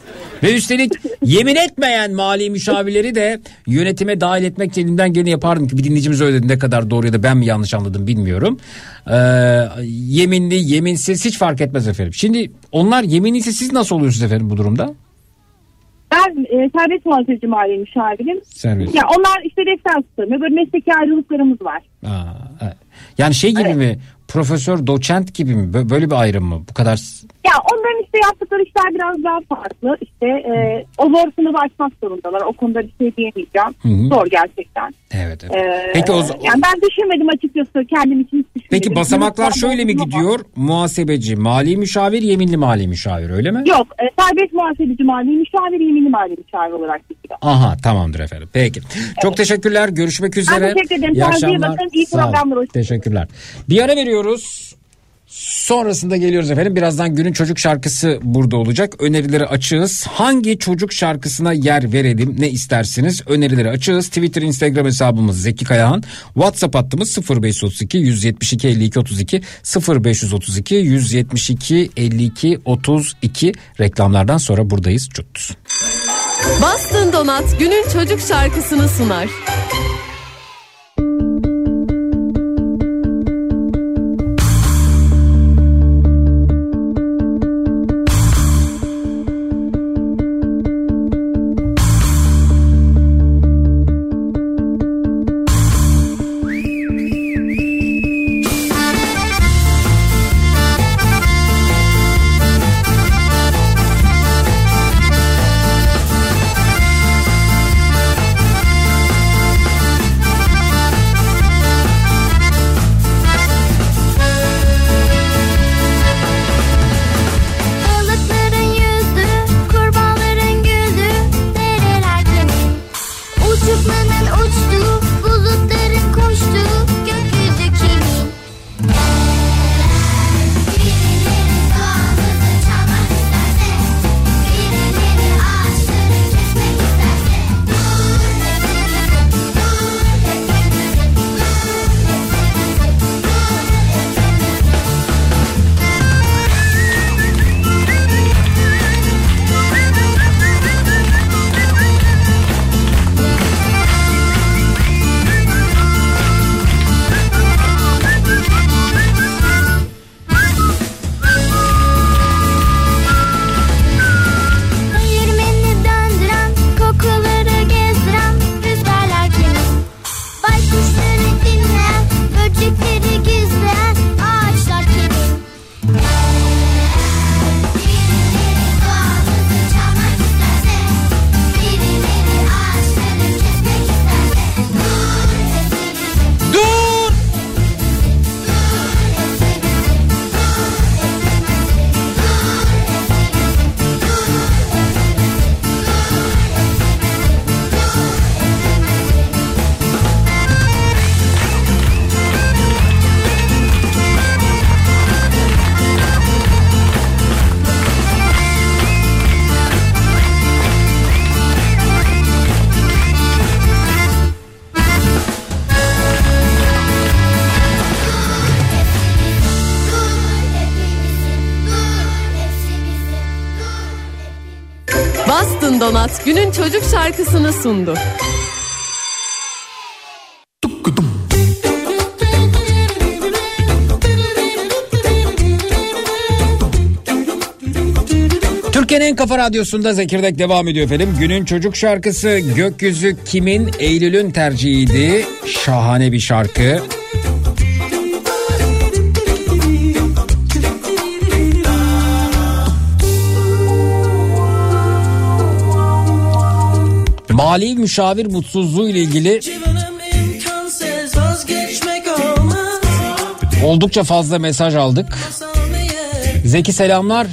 Ve üstelik yemin etmeyen mali müşavirleri de yönetime dahil etmek için elimden geleni yapardım ki bir dinleyicimiz öyle dedi ne kadar doğru ya da ben mi yanlış anladım bilmiyorum. Ee, yeminli yeminsiz hiç fark etmez efendim. Şimdi onlar yeminliyse siz nasıl oluyorsunuz efendim bu durumda? Ben e, serbest muhasebeci mali müşavirim. Serbest. Ya onlar işte referans tutamıyor. Böyle mesleki ayrılıklarımız var. Aa, evet. Yani şey gibi mi? Profesör, doçent gibi mi? Bö- Böyle bir ayrım mı? Bu kadar Ya onların işte yaptıkları işler biraz daha farklı. İşte e, o zor sınavı açmak zorundalar. O konuda bir şey diyemeyeceğim. Hı hı. Zor gerçekten. Evet. evet. Ee, Peki o, yani ben düşünmedim açıkçası kendim için düşünmedim. Peki basamaklar Yunus şöyle mi gidiyor? Muhasebeci, mali müşavir, yeminli mali müşavir öyle mi? Yok e, serbest muhasebeci mali müşavir yeminli mali müşavir olarak gidiyor. Aha tamamdır efendim. Peki. Çok teşekkürler. Görüşmek üzere. teşekkür ederim. İyi akşamlar. bakın. İyi programlar. Hoşçakalın. Teşekkürler. Bir ara veriyoruz. Sonrasında geliyoruz efendim. Birazdan günün çocuk şarkısı burada olacak. Önerileri açığız. Hangi çocuk şarkısına yer verelim ne istersiniz? Önerileri açığız. Twitter, Instagram hesabımız Zeki Kayahan. WhatsApp hattımız 0532 172 52 32 0532 172 52 32 reklamlardan sonra buradayız. Çut. Bastın Donat günün çocuk şarkısını sunar. Donat günün çocuk şarkısını sundu. Türkiye'nin en kafa radyosunda Zekirdek devam ediyor efendim. Günün çocuk şarkısı Gökyüzü kimin? Eylül'ün tercihiydi. Şahane bir şarkı. Mali müşavir mutsuzluğu ile ilgili oldukça fazla mesaj aldık. Zeki selamlar.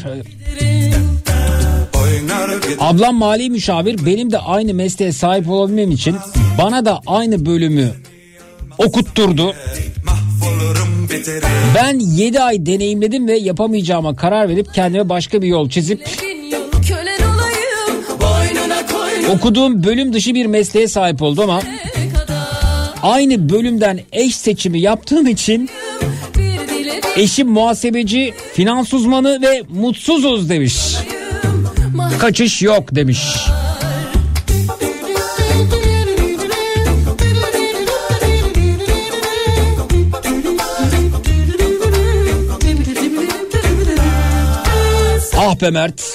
Ablam mali müşavir benim de aynı mesleğe sahip olabilmem için bana da aynı bölümü okutturdu. Ben 7 ay deneyimledim ve yapamayacağıma karar verip kendime başka bir yol çizip okuduğum bölüm dışı bir mesleğe sahip oldum ama aynı bölümden eş seçimi yaptığım için eşim muhasebeci, finans uzmanı ve mutsuzuz demiş. Kaçış yok demiş. Ah be Mert.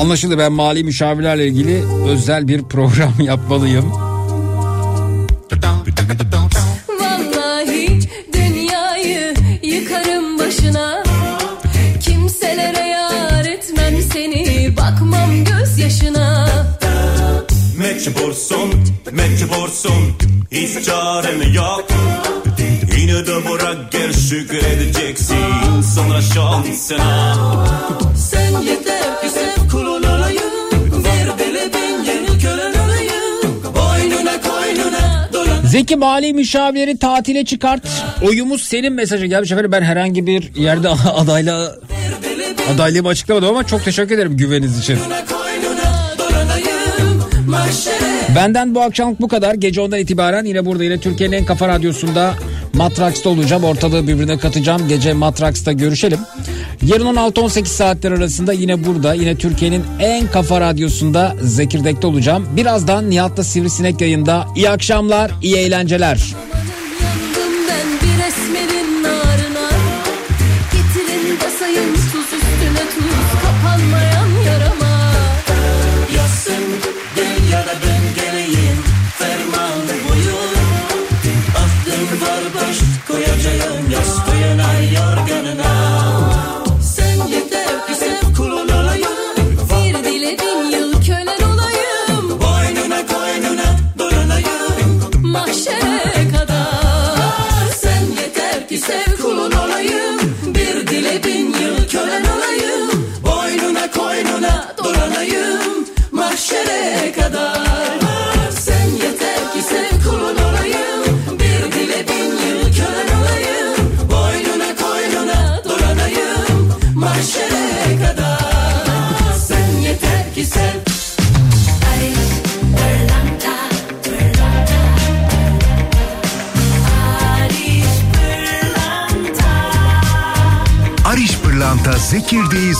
Anlaşıldı ben mali müşavirlerle ilgili özel bir program yapmalıyım. Vallahi dünyayı yıkarım başına. Kimselere yar etmem seni Bakmam gözyaşına. Mecbursun, mecbursun Hiç çaren yok. Yine de bırak gel şükredeceksin Sonra şansına. Sen yeter ki sev Zeki mali müşavirleri tatile çıkart. Oyumuz senin mesajı gelmiş efendim. Ben herhangi bir yerde adayla adaylığımı açıklamadım ama çok teşekkür ederim güveniniz için. Benden bu akşamlık bu kadar. Gece ondan itibaren yine burada yine Türkiye'nin en kafa radyosunda Matraks'ta olacağım. Ortalığı birbirine katacağım. Gece Matraks'ta görüşelim. Yarın 16-18 saatler arasında yine burada yine Türkiye'nin en kafa radyosunda Zekirdek'te olacağım. Birazdan Nihat'la Sivrisinek yayında. İyi akşamlar, iyi eğlenceler. Fikirdeği